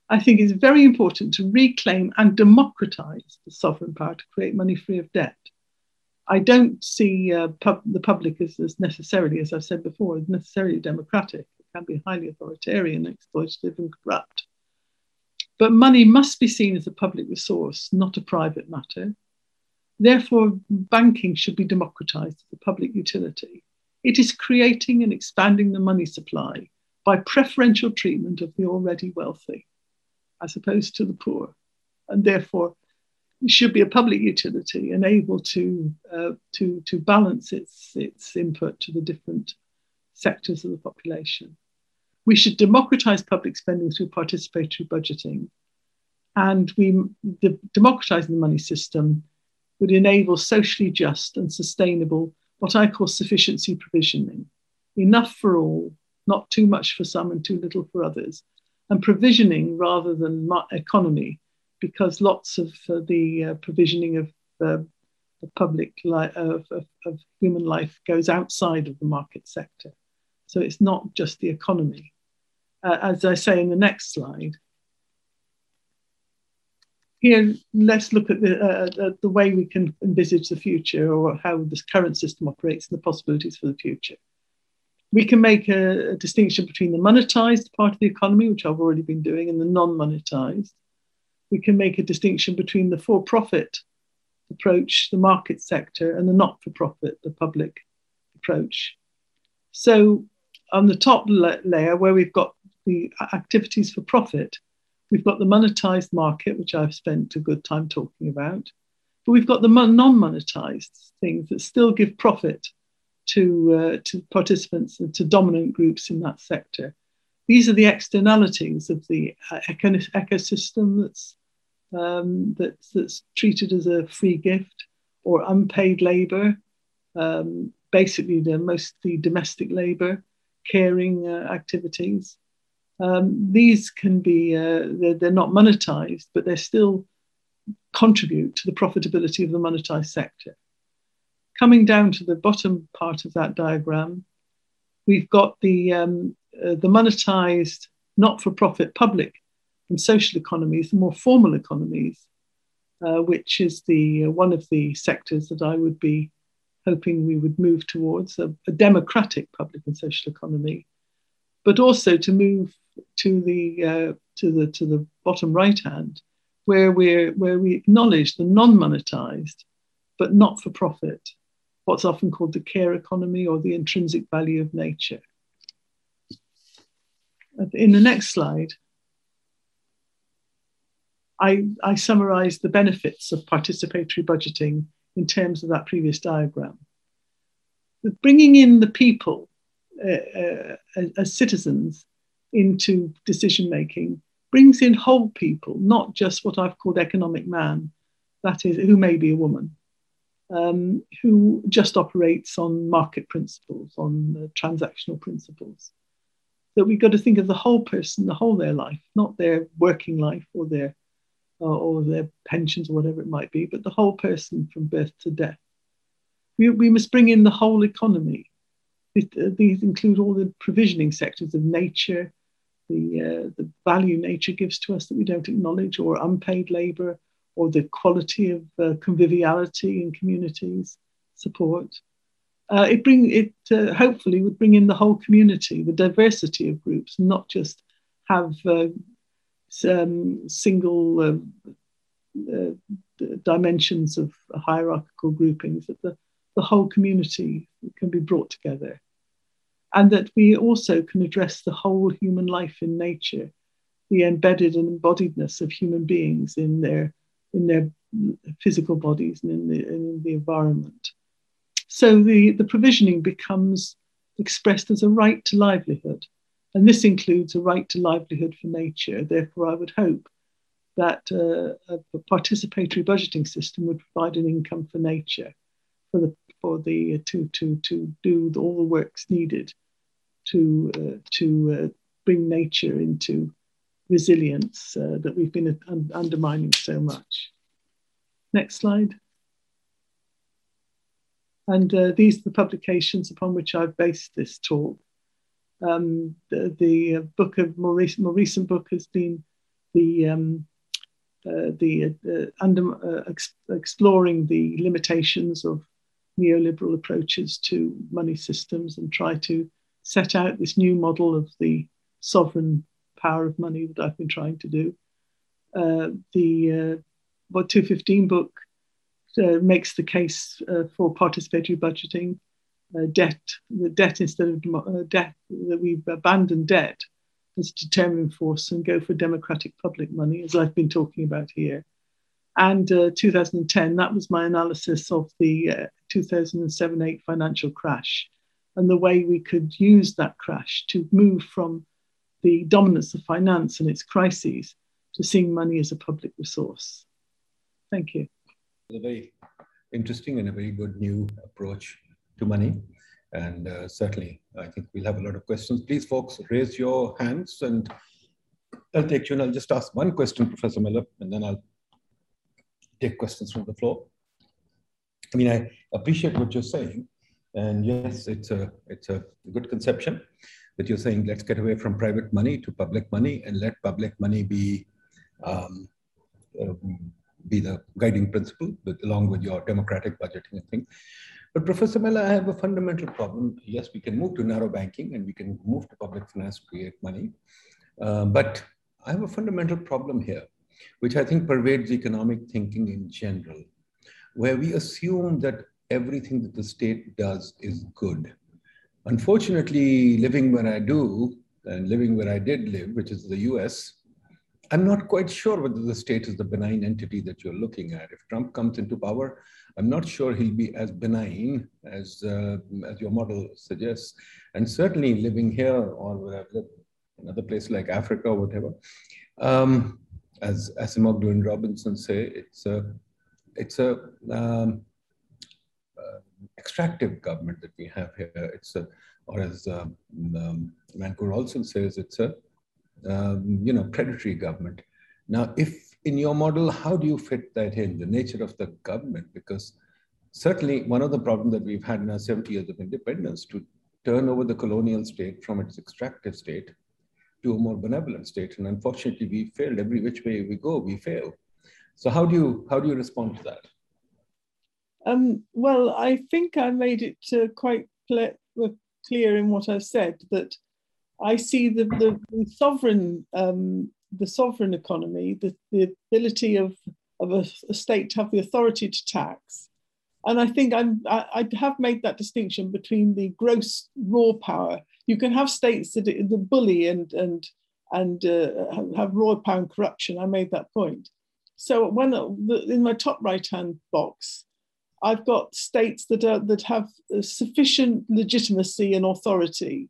Speaker 2: I think it's very important to reclaim and democratize the sovereign power to create money free of debt. I don't see uh, pub- the public as, as, necessarily, as I've said before, as necessarily democratic. It can be highly authoritarian, exploitative, and corrupt. But money must be seen as a public resource, not a private matter. Therefore, banking should be democratized as a public utility. It is creating and expanding the money supply by preferential treatment of the already wealthy as opposed to the poor. And therefore, it should be a public utility and able to, uh, to, to balance its, its input to the different sectors of the population. We should democratize public spending through participatory budgeting. And we, the, democratizing the money system would enable socially just and sustainable, what I call sufficiency provisioning. Enough for all, not too much for some and too little for others, and provisioning rather than economy, because lots of uh, the uh, provisioning of uh, the public li- of, of, of, human life goes outside of the market sector. So it's not just the economy. Uh, as I say in the next slide, here let's look at the, uh, the way we can envisage the future or how this current system operates and the possibilities for the future. We can make a, a distinction between the monetized part of the economy, which I've already been doing, and the non monetized. We can make a distinction between the for profit approach, the market sector, and the not for profit, the public approach. So, on the top la- layer, where we've got the activities for profit, we've got the monetized market, which I've spent a good time talking about, but we've got the non monetized things that still give profit to, uh, to participants and to dominant groups in that sector. These are the externalities of the uh, ecosystem that's, um, that's, that's treated as a free gift or unpaid labor, um, basically the mostly domestic labor, caring uh, activities. Um, these can be, uh, they're, they're, not monetized, but they still contribute to the profitability of the monetized sector coming down to the bottom part of that diagram, we've got the, um, uh, the monetized not-for-profit public and social economies, the more formal economies, uh, which is the uh, one of the sectors that I would be hoping we would move towards a, a, democratic public and social economy, but also to move to the uh, to the to the bottom right hand, where we where we acknowledge the non-monetized, but not for profit what's often called the care economy or the intrinsic value of nature. In the next slide, I, I summarize the benefits of participatory budgeting in terms of that previous diagram. Bringing in the people uh, uh, as citizens into decision making brings in whole people, not just what I've called economic man, that is, who may be a woman um, who just operates on market principles, on uh, transactional principles. That we've got to think of the whole person, the whole their life, not their working life or their uh, or their pensions or whatever it might be, but the whole person from birth to death. We, we must bring in the whole economy. It, uh, these include all the provisioning sectors of nature, the, uh, the value nature gives to us that we don't acknowledge, or unpaid labor, or the quality of uh, conviviality in communities, support. Uh, it bring it uh, hopefully would bring in the whole community, the diversity of groups, not just have uh, um, single uh, uh, dimensions of hierarchical groupings. That the, the whole community can be brought together, and that we also can address the whole human life in nature, the embedded and embodiedness of human beings in their in their physical bodies and in the, in the environment. So the, the provisioning becomes expressed as a right to livelihood. And this includes a right to livelihood for nature. Therefore, I would hope that uh, a participatory budgeting system would provide an income for nature, for the for the uh, to to to do all the works needed to uh, to uh, bring nature into resilience uh, that we've been un- undermining so much. Next slide. And uh, these are the publications upon which I've based this talk. Um, the, the book of more recent, more recent book has been the um, uh, the uh, under, uh, ex- exploring the limitations of neoliberal approaches to money systems and try to set out this new model of the sovereign power of money that I've been trying to do. Uh, the uh, what 215 book uh, makes the case for participatory budgeting, debt, the debt instead of debt that we've abandoned debt as a determining force and go for democratic public money, as I've been talking about here. And uh, 2010, that was my analysis of the uh, 2007 8 financial crash and the way we could use that crash to move from the dominance of finance and its crises to seeing money as a public resource. Thank you.
Speaker 1: A very interesting and a very good new approach to money. And uh, certainly, I think we'll have a lot of questions. Please, folks, raise your hands and I'll take you and I'll just ask one question, Professor Mellor, and then I'll take questions from the floor. I mean, I appreciate what you're saying. And yes, it's a, it's a good conception that you're saying, let's get away from private money to public money and let public money be, um, uh, be the guiding principle with, along with your democratic budgeting, I think. But Professor Mellor, I have a fundamental problem. Yes, we can move to narrow banking and we can move to public finance to create money. Uh, but I have a fundamental problem here, which I think pervades economic thinking in general, where we assume that everything that the state does is good. Unfortunately, living where I do and living where I did live, which is the US, I'm not quite sure whether the state is the benign entity that you're looking at. If Trump comes into power, I'm not sure he'll be as benign as, uh, as your model suggests. And certainly living here or where I've lived in other places like Africa or whatever, um, as Acemoglu and Robinson say, it's a, it's a um, extractive government that we have here. It's a, or as um, um, also says, it's a, um, you know, predatory government. Now, if in your model, how do you fit that in, the nature of the government? Because certainly one of the problems that we've had in our 70 years of independence to turn over the colonial state from its extractive state to a more benevolent state. And unfortunately, we failed every which way we go, we fail. So how do you, how do you respond to that?
Speaker 2: Um, well, I think I made it uh, quite clear in what I've said that I see the, the, the sovereign um, the sovereign economy, the, the ability of, of a, a, state to have the authority to tax. And I think I'm, I, I have made that distinction between the gross raw power. You can have states that the bully and, and, and uh, have raw power and corruption. I made that point. So when in my top right hand box, I've got states that are that have sufficient legitimacy and authority.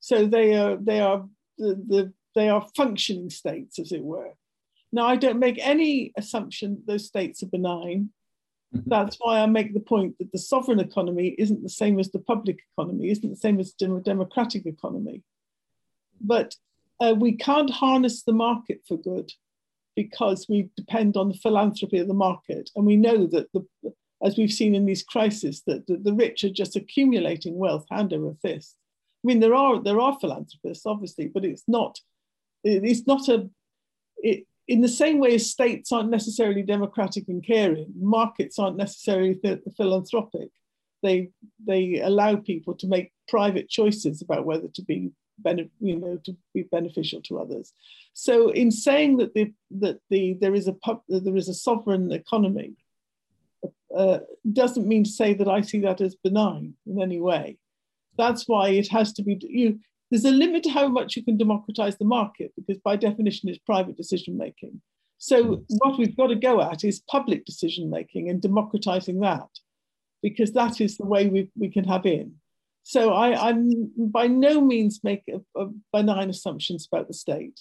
Speaker 2: So they are they are the, the they are functioning states, as it were. Now, I don't make any assumption those states are benign. Mm-hmm. That's why I make the point that the sovereign economy isn't the same as the public economy, isn't the same as the democratic economy. But uh, we can't harness the market for good because we depend on the philanthropy of the market. And we know that, the, as we've seen in these crises, that the, the rich are just accumulating wealth hand over fist. I mean, there are there are philanthropists, obviously, but it's not it's not a it, in the same way as states aren't necessarily democratic and caring, markets aren't necessarily philanthropic. They they allow people to make private choices about whether to be you know to be beneficial to others. So in saying that the that the there is a there is a sovereign economy uh, doesn't mean to say that I see that as benign in any way. That's why it has to be you there's a limit to how much you can democratize the market because by definition it's private decision making. So what we've got to go at is public decision making and democratizing that because that is the way we, we can have in. So I, am by no means make a, a benign assumptions about the state.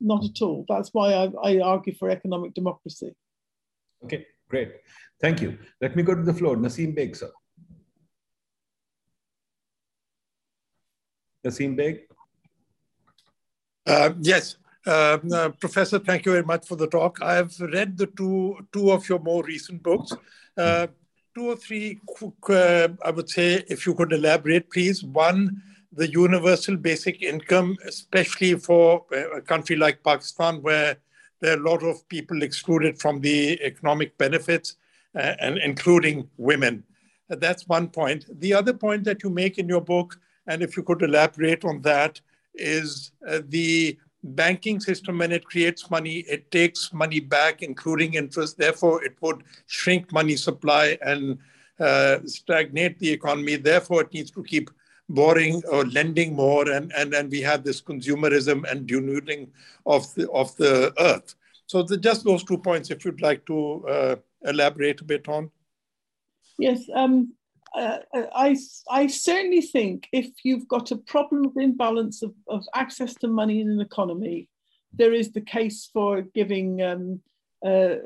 Speaker 2: not at all. That's why I, I argue for economic democracy.
Speaker 1: Okay, great. Thank you. Let me go to the floor. Naseem Beg, sir. Naseem Beg?
Speaker 3: Uh, yes. Uh, uh, Professor, thank you very much for the talk. I've read the two, two of your more recent books. Uh, two or three, uh, I would say, if you could elaborate, please. One, the universal basic income, especially for a country like Pakistan, where there are a lot of people excluded from the economic benefits, uh, and including women. That's one point. The other point that you make in your book, and if you could elaborate on that, is uh, the banking system, when it creates money, it takes money back, including interest. Therefore, it would shrink money supply and uh, stagnate the economy. Therefore, it needs to keep borrowing or lending more, and, and then we have this consumerism and denuding of the, of the earth. So the, just those two points, if you'd like to uh, elaborate a bit on.
Speaker 2: Yes, um, uh, I, I certainly think if you've got a problem of imbalance of, of access to money in an economy, there is the case for giving um, uh,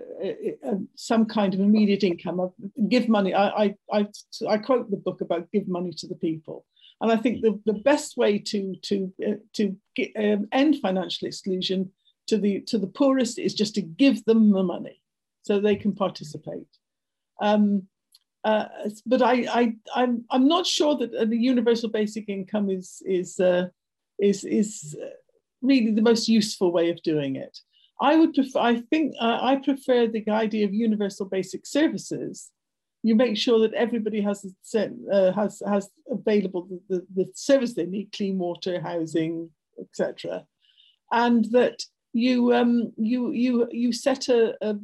Speaker 2: uh, some kind of immediate income. Give money. I, I, I, I, quote the book about give money to the people. And I think the, the best way to, to, uh, to get, um, end financial exclusion to the, to the poorest is just to give them the money so they can participate. Um, uh, but I, I, I'm, I'm not sure that the universal basic income is, is, uh, is, is really the most useful way of doing it. I would prefer, I think, uh, I prefer the idea of universal basic services. You make sure that everybody has uh, has has available the, the, the service they need, clean water, housing, etc., and that you um, you you you set a, a,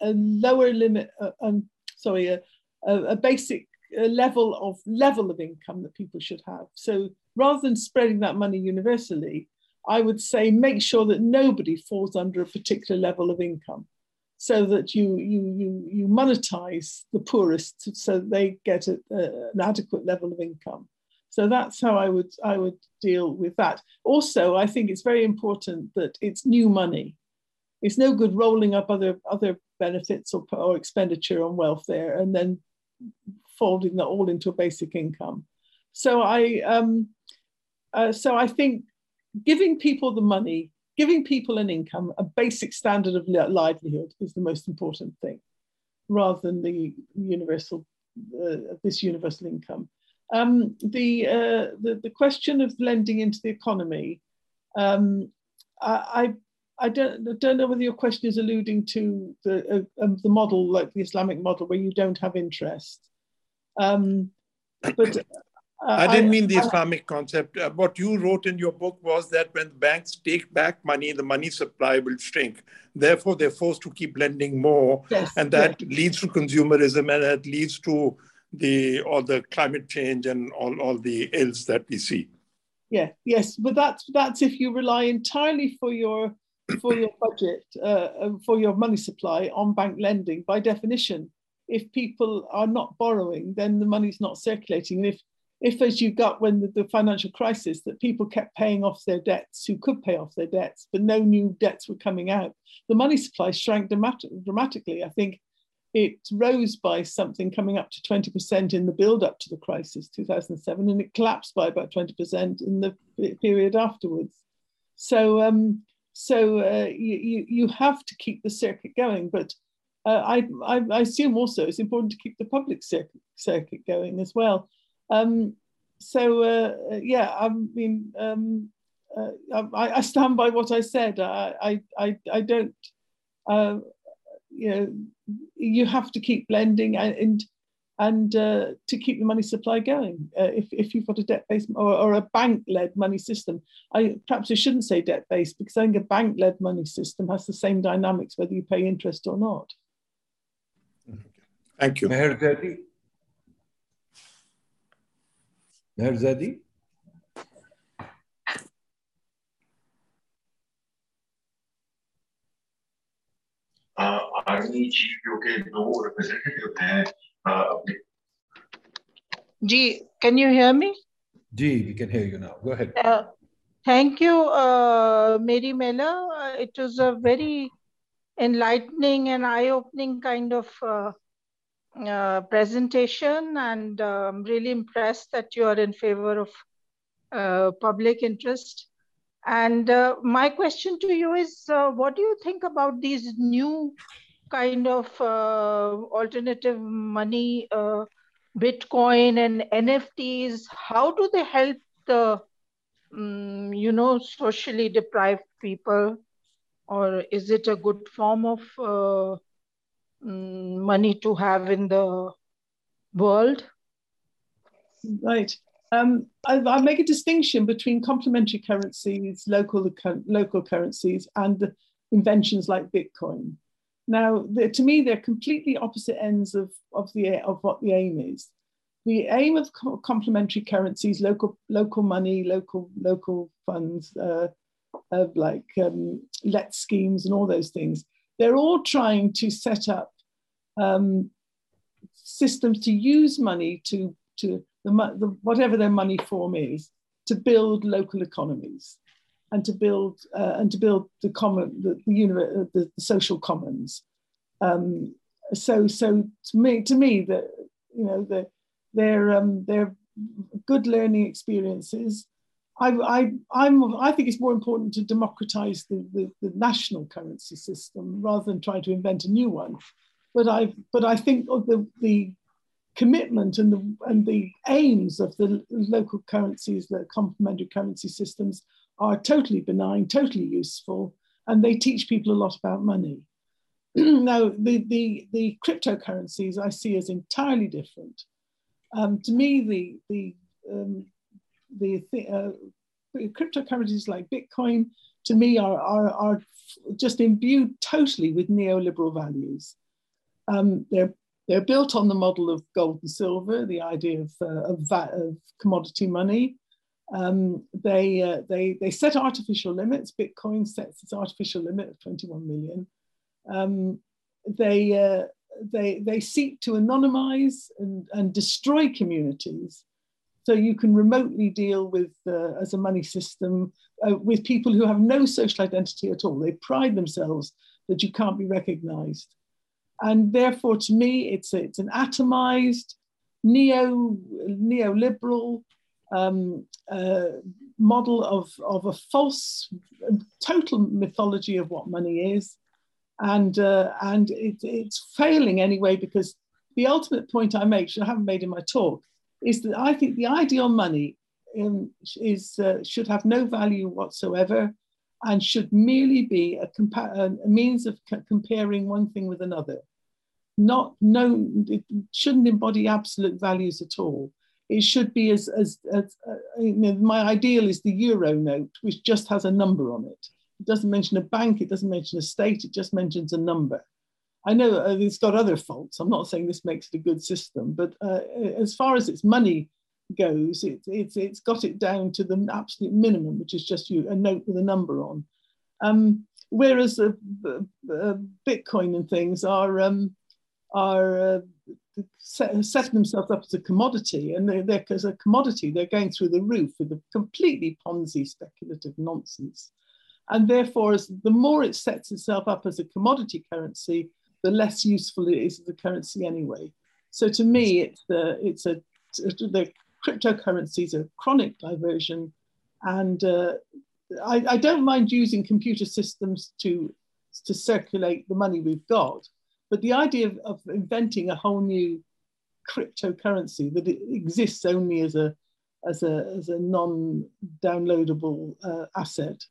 Speaker 2: a lower limit, uh, um, sorry, a, a, basic level of level of income that people should have. So rather than spreading that money universally, I would say make sure that nobody falls under a particular level of income, so that you you you you monetize the poorest, so they get a, a, an adequate level of income. So that's how I would I would deal with that. Also, I think it's very important that it's new money. It's no good rolling up other other benefits or, or expenditure on welfare and then folding that all into a basic income. So I um, uh, so I think giving people the money, giving people an income, a basic standard of livelihood is the most important thing, rather than the universal uh, this universal income. Um, the, uh, the, the question of lending into the economy, um, I, I don't, I don't know whether your question is alluding to the, uh, um, the model, like the Islamic model, where you don't have interest. Um, but uh,
Speaker 3: I didn't I, mean the Islamic I, concept. Uh, what you wrote in your book was that when banks take back money, the money supply will shrink. Therefore, they're forced to keep lending more,
Speaker 2: yes,
Speaker 3: and that yes. leads to consumerism, and that leads to the all the climate change and all, all the ills that we see.
Speaker 2: Yeah, yes, but that's that's if you rely entirely for your for your budget uh, um, for your money supply on bank lending. By definition, if people are not borrowing, then the money's not circulating. And if if as you got when the, the financial crisis that people kept paying off their debts who could pay off their debts, but no new debts were coming out, the money supply shrank dramatic, dramatically. I think it rose by something coming up to 20% in the build up to the crisis, 2007, and it collapsed by about 20% in the period afterwards. So, um, so uh, you, you have to keep the circuit going, but uh, I, I, I, assume also it's important to keep the public circuit, circuit going as well. Um, so uh, yeah, I mean, um, uh, I, I, stand by what I said. I, I, I, don't, uh, you know, you have to keep lending and and uh, to keep the money supply going. Uh, if, if you've got a debt-based or, or a bank-led money system, I perhaps I shouldn't say debt-based because I think a bank-led money system has the same dynamics whether you pay interest or not.
Speaker 3: Thank you.
Speaker 1: Meher
Speaker 4: Nerzadi?
Speaker 5: Uh, can you hear me?
Speaker 1: G, we can hear you now. Go ahead.
Speaker 5: Uh, thank you, uh, Mary Mellor. Uh, it was a very enlightening and eye-opening kind of uh, uh, uh, presentation, and uh, I'm really impressed that you are in favor of uh, public interest. And uh, my question to you is, what do you think about these new kind of alternative money, Bitcoin and NFTs? How do they help the um, you know, socially deprived people? Or is it a good form of uh, um, money to have in the world?
Speaker 2: Right. Um, I, I, make a distinction between complementary currencies, local local currencies, and inventions like Bitcoin. Now, to me, they're completely opposite ends of, of the of what the aim is the aim of complementary currencies, local local money, local local funds, uh, like um, LETS schemes and all those things, they're all trying to set up um, systems to use money to to the, the, whatever their money form is to build local economies and to build uh, and to build the common the the, the, the social commons. Um, so so to me to me the you know the they're, um, they're good learning experiences. I, I, I'm, I think it's more important to democratize the, the, the, national currency system rather than trying to invent a new one. But I, but I think the, the commitment and the, and the aims of the local currencies, the complementary currency systems, are totally benign, totally useful, and they teach people a lot about money. now, the, the, the cryptocurrencies I see as entirely different. Um, to me, the the um, the uh, cryptocurrencies like Bitcoin, to me, are, are, are just imbued totally with neoliberal values. Um, they're they're built on the model of gold and silver, the idea of, uh, of, of, commodity money. Um, they, uh, they, they set artificial limits. Bitcoin sets its artificial limit of 21 million. Um, they, uh, they, they seek to anonymize and, and destroy communities. So you can remotely deal with, uh, as a money system, uh, with people who have no social identity at all. They pride themselves that you can't be recognized. And therefore, to me, it's, a, it's an atomized, neo, neoliberal um, uh, model of, of a false, total mythology of what money is and uh, and it, it's failing anyway because the ultimate point I make, which I haven't made in my talk, is that I think the ideal money is uh, should have no value whatsoever, and should merely be a, compa- a means of c- comparing one thing with another. Not no, it shouldn't embody absolute values at all. It should be as as, as uh, you know, my ideal is the euro note, which just has a number on it it doesn't mention a bank, it doesn't mention a state, it just mentions a number. I know uh, it's got other faults. I'm not saying this makes it a good system, but uh, as far as its money goes, it, it's, it's got it down to the absolute minimum, which is just you, a note with a number on. Um, whereas uh, uh, Bitcoin and things are, um, are uh, set, setting themselves up as a commodity, and they're, they're, as a commodity, they're going through the roof with a completely Ponzi speculative nonsense. And therefore, as the more it sets itself up as a commodity currency, the less useful it is as a currency anyway. So to me, it's the it's a the cryptocurrencies a chronic diversion, and uh, I, I, don't mind using computer systems to to circulate the money we've got, but the idea of, of inventing a whole new cryptocurrency that it exists only as a as a as a non-downloadable uh, asset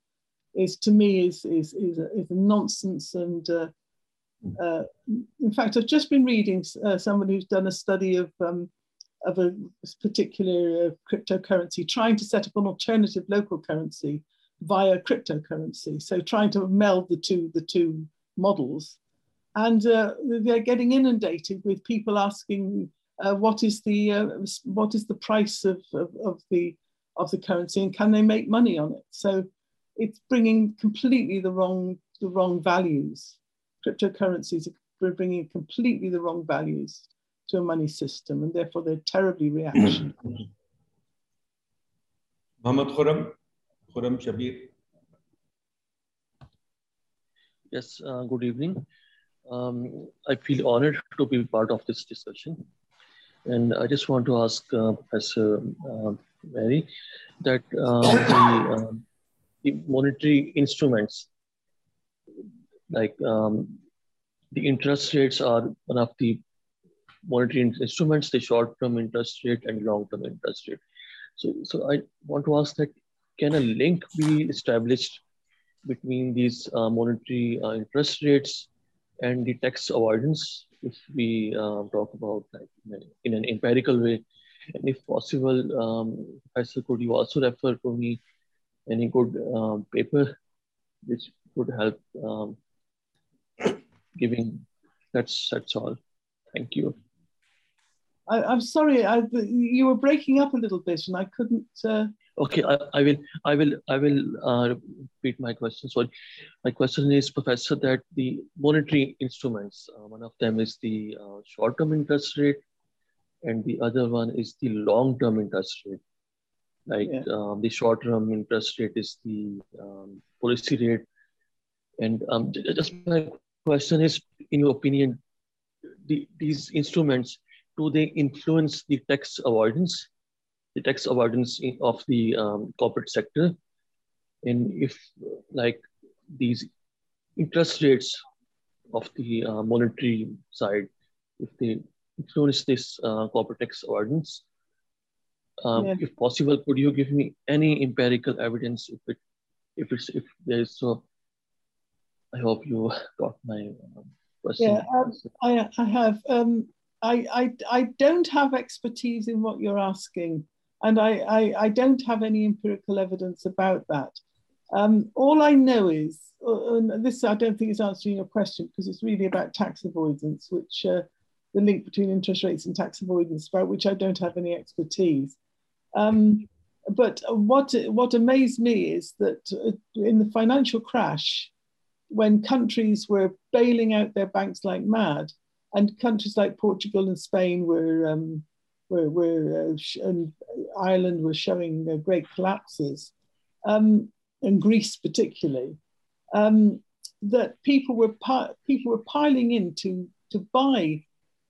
Speaker 2: is to me is is is a, is a nonsense and uh, uh, in fact I've just been reading uh, someone who's done a study of um, of a particular uh, cryptocurrency trying to set up an alternative local currency via cryptocurrency. So trying to meld the two the two models. And uh, they're getting inundated with people asking uh, what is the what is the price of, of, of the of the currency and can they make money on it? So it's bringing completely the wrong the wrong values. Cryptocurrencies are bringing completely the wrong values to a money system, and therefore they're terribly reactionary.
Speaker 1: Mohammed Khurram, Khurram Shabir.
Speaker 6: Yes, uh, good evening. Um, I feel honored to be part of this discussion. And I just want to ask uh, Professor uh, Mary that uh, the, um, the, monetary instruments, like um, the interest rates are one of the monetary instruments, the short-term interest rate and long-term interest rate. So, so I want to ask that, can a link be established between these uh, monetary uh, interest rates and the tax avoidance if we uh, talk about like in an empirical way and if possible um, professor could you also refer to me any good um, paper which could help um, giving that's that's all thank you
Speaker 2: I, am sorry I, you were breaking up a little bit and i couldn't uh...
Speaker 6: Okay, I, I, will, I will, I will uh, repeat my question. So, my question is, Professor, that the monetary instruments, uh, one of them is the uh, short-term interest rate, and the other one is the long-term interest rate. Like yeah. um, the short-term interest rate is the um, policy rate, and um, just my question is, in your opinion, the, these instruments do they influence the tax avoidance? the tax avoidance of the um, corporate sector. And if like these interest rates of the uh, monetary side, if they influence this uh, corporate tax avoidance, um, yeah. if possible, could you give me any empirical evidence if it, if it's, if there is so? I hope you got my um, question.
Speaker 2: Yeah, um, I, I have. Um, I, I, I don't have expertise in what you're asking. And I, I, I don't have any empirical evidence about that. Um, all I know is, uh, and this I don't think is answering your question because it's really about tax avoidance, which uh, the link between interest rates and tax avoidance, about which I don't have any expertise. Um, but what, what amazed me is that uh, in the financial crash, when countries were bailing out their banks like mad, and countries like Portugal and Spain were um, were, were uh, and Ireland was showing uh, great collapses, um, and Greece particularly, um, that people were people were piling in to, to buy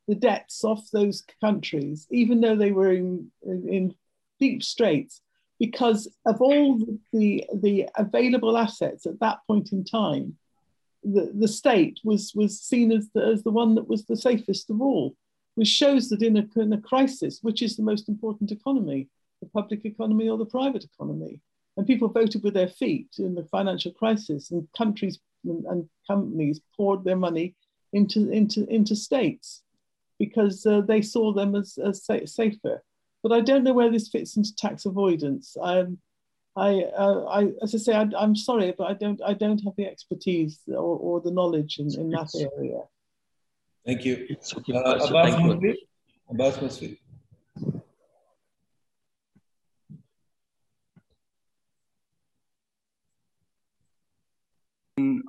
Speaker 2: the debts off those countries, even though they were in, in deep straits, because of all the, the available assets at that point in time, the, the state was, was seen as the, as the one that was the safest of all which shows that in a, in a crisis, which is the most important economy, the public economy or the private economy? And people voted with their feet in the financial crisis, and countries and, and companies poured their money into, into, into states because uh, they saw them as, as safer. But I don't know where this fits into tax avoidance. I, uh, I, as I say, I, am sorry, but I don't, I don't have the expertise or, or the knowledge in, in that area.
Speaker 1: Thank you. It's okay. Uh, Abbas Masri. Abbas Masri.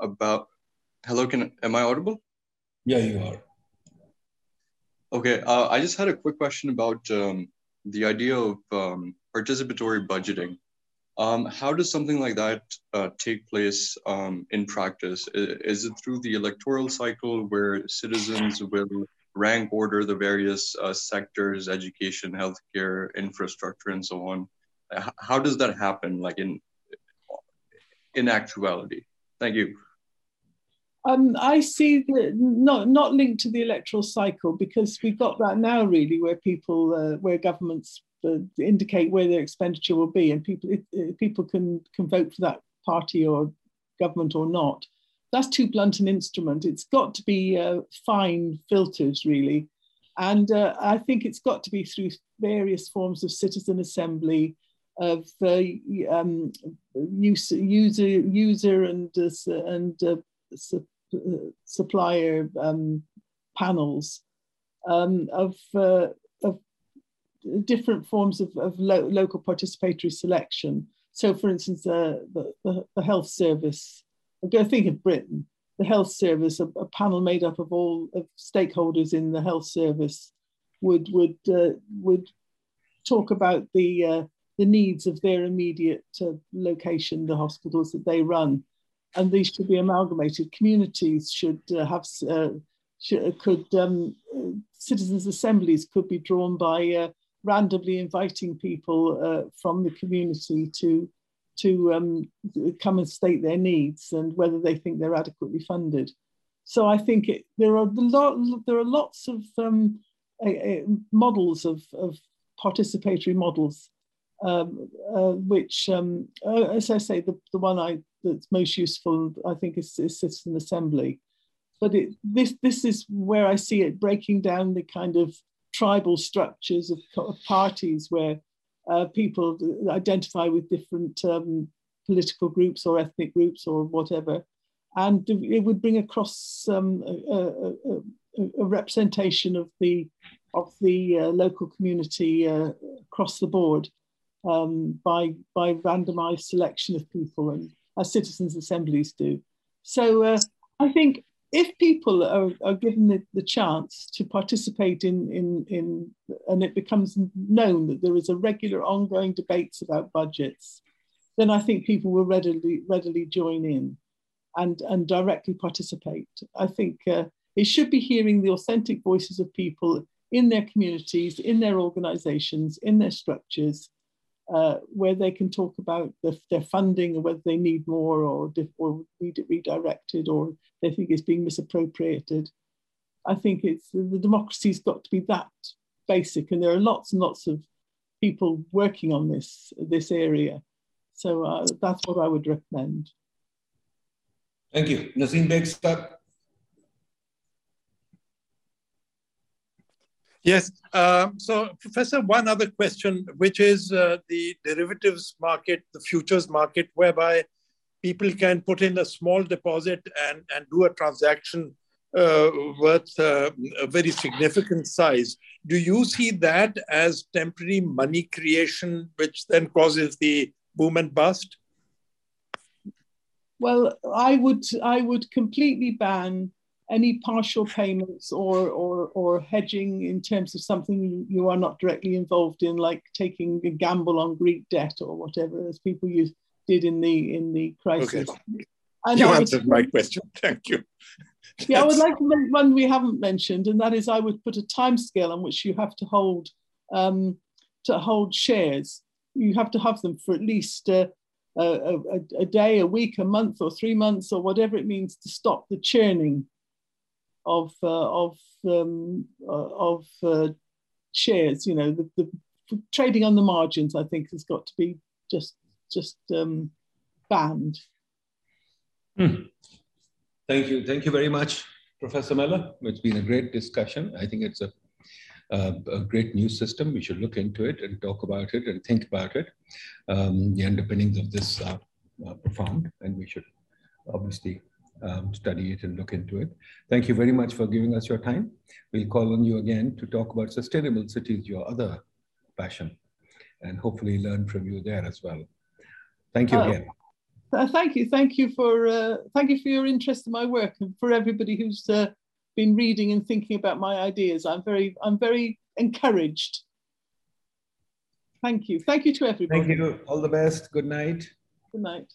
Speaker 7: About hello, can am I audible?
Speaker 1: Yeah, you are.
Speaker 7: Okay, uh, I just had a quick question about um, the idea of um, participatory budgeting. Um, how does something like that uh, take place um, in practice? Is, it through the electoral cycle where citizens will rank order the various uh, sectors, education, healthcare, infrastructure, and so on? How does that happen, like in in actuality? Thank you.
Speaker 2: Um, I see that not not linked to the electoral cycle because we've got that now really, where people, uh, where governments uh, indicate where their expenditure will be, and people it, people can can vote for that party or government or not. That's too blunt an instrument. It's got to be uh, fine filters really, and uh, I think it's got to be through various forms of citizen assembly, of uh, um, user user and uh, and uh, su supplier um, panels um, of of different forms of, of lo local participatory selection. So, for instance, uh, the, the, the, health service, I'm going to think of Britain, the health service, a, a, panel made up of all of stakeholders in the health service would, would, uh, would talk about the, uh, the needs of their immediate uh, location, the hospitals that they run. And these should be amalgamated. Communities should uh, have, uh, should, could, um, citizens' assemblies could be drawn by uh, randomly inviting people uh, from the community to, to um, come and state their needs and whether they think they're adequately funded. So I think it, there are a lot, there are lots of um, models of, of participatory models um, uh, which, um, uh, as I say, the, the one I that's most useful, I think, is, is citizen assembly. But it, this this is where I see it breaking down the kind of tribal structures of, of parties where uh, people identify with different um, political groups or ethnic groups or whatever, and it would bring across um, a, a, a, representation of the of the uh, local community uh, across the board um, by, by randomized selection of people and as citizens' assemblies do. So uh, I think if people are, are given the, the, chance to participate in, in, in, and it becomes known that there is a regular ongoing debates about budgets, then I think people will readily, readily join in and, and directly participate. I think uh, it should be hearing the authentic voices of people in their communities, in their organizations, in their structures, uh, where they can talk about the, their funding and whether they need more or, or need it redirected or they think it's being misappropriated. I think it's the democracy's got to be that basic, and there are lots and lots of people working on this this area. So uh, that's what I would recommend.
Speaker 1: Thank you, Naseem Beg,
Speaker 3: Yes. Um, so, Professor, one other question, which is uh, the derivatives market, the futures market, whereby people can put in a small deposit and, and do a transaction uh, worth uh, a very significant size. Do you see that as temporary money creation, which then causes the boom and bust?
Speaker 2: Well, I would I would completely ban any partial payments or, or, or hedging in terms of something you are not directly involved in, like taking a gamble on Greek debt or whatever, as people used, did in the in the crisis.
Speaker 3: Okay. And you answered my question. Thank you.
Speaker 2: Yeah, I would like to make one we haven't mentioned, and that is I would put a time scale on which you have to hold um, to hold shares. You have to have them for at least uh, a, a, a, day, a week, a month, or three months, or whatever it means to stop the churning of uh, of um, uh, of uh, shares. You know, the, the, trading on the margins. I think has got to be just just um, banned.
Speaker 1: Hmm. Thank you. Thank you very much, Professor Mellor. It's been a great discussion. I think it's a, a, a great new system. We should look into it and talk about it and think about it. Um, the underpinnings of this are, are profound, and we should obviously um, study it and look into it. Thank you very much for giving us your time. We'll call on you again to talk about sustainable cities, your other passion, and hopefully learn from you there as well. Thank you uh, again.
Speaker 2: Uh, thank you, thank you for uh, thank you for your interest in my work and for everybody who's uh, been reading and thinking about my ideas. I'm very I'm very encouraged. Thank you. Thank you to everybody.
Speaker 1: Thank you. All the best. Good night.
Speaker 2: Good night.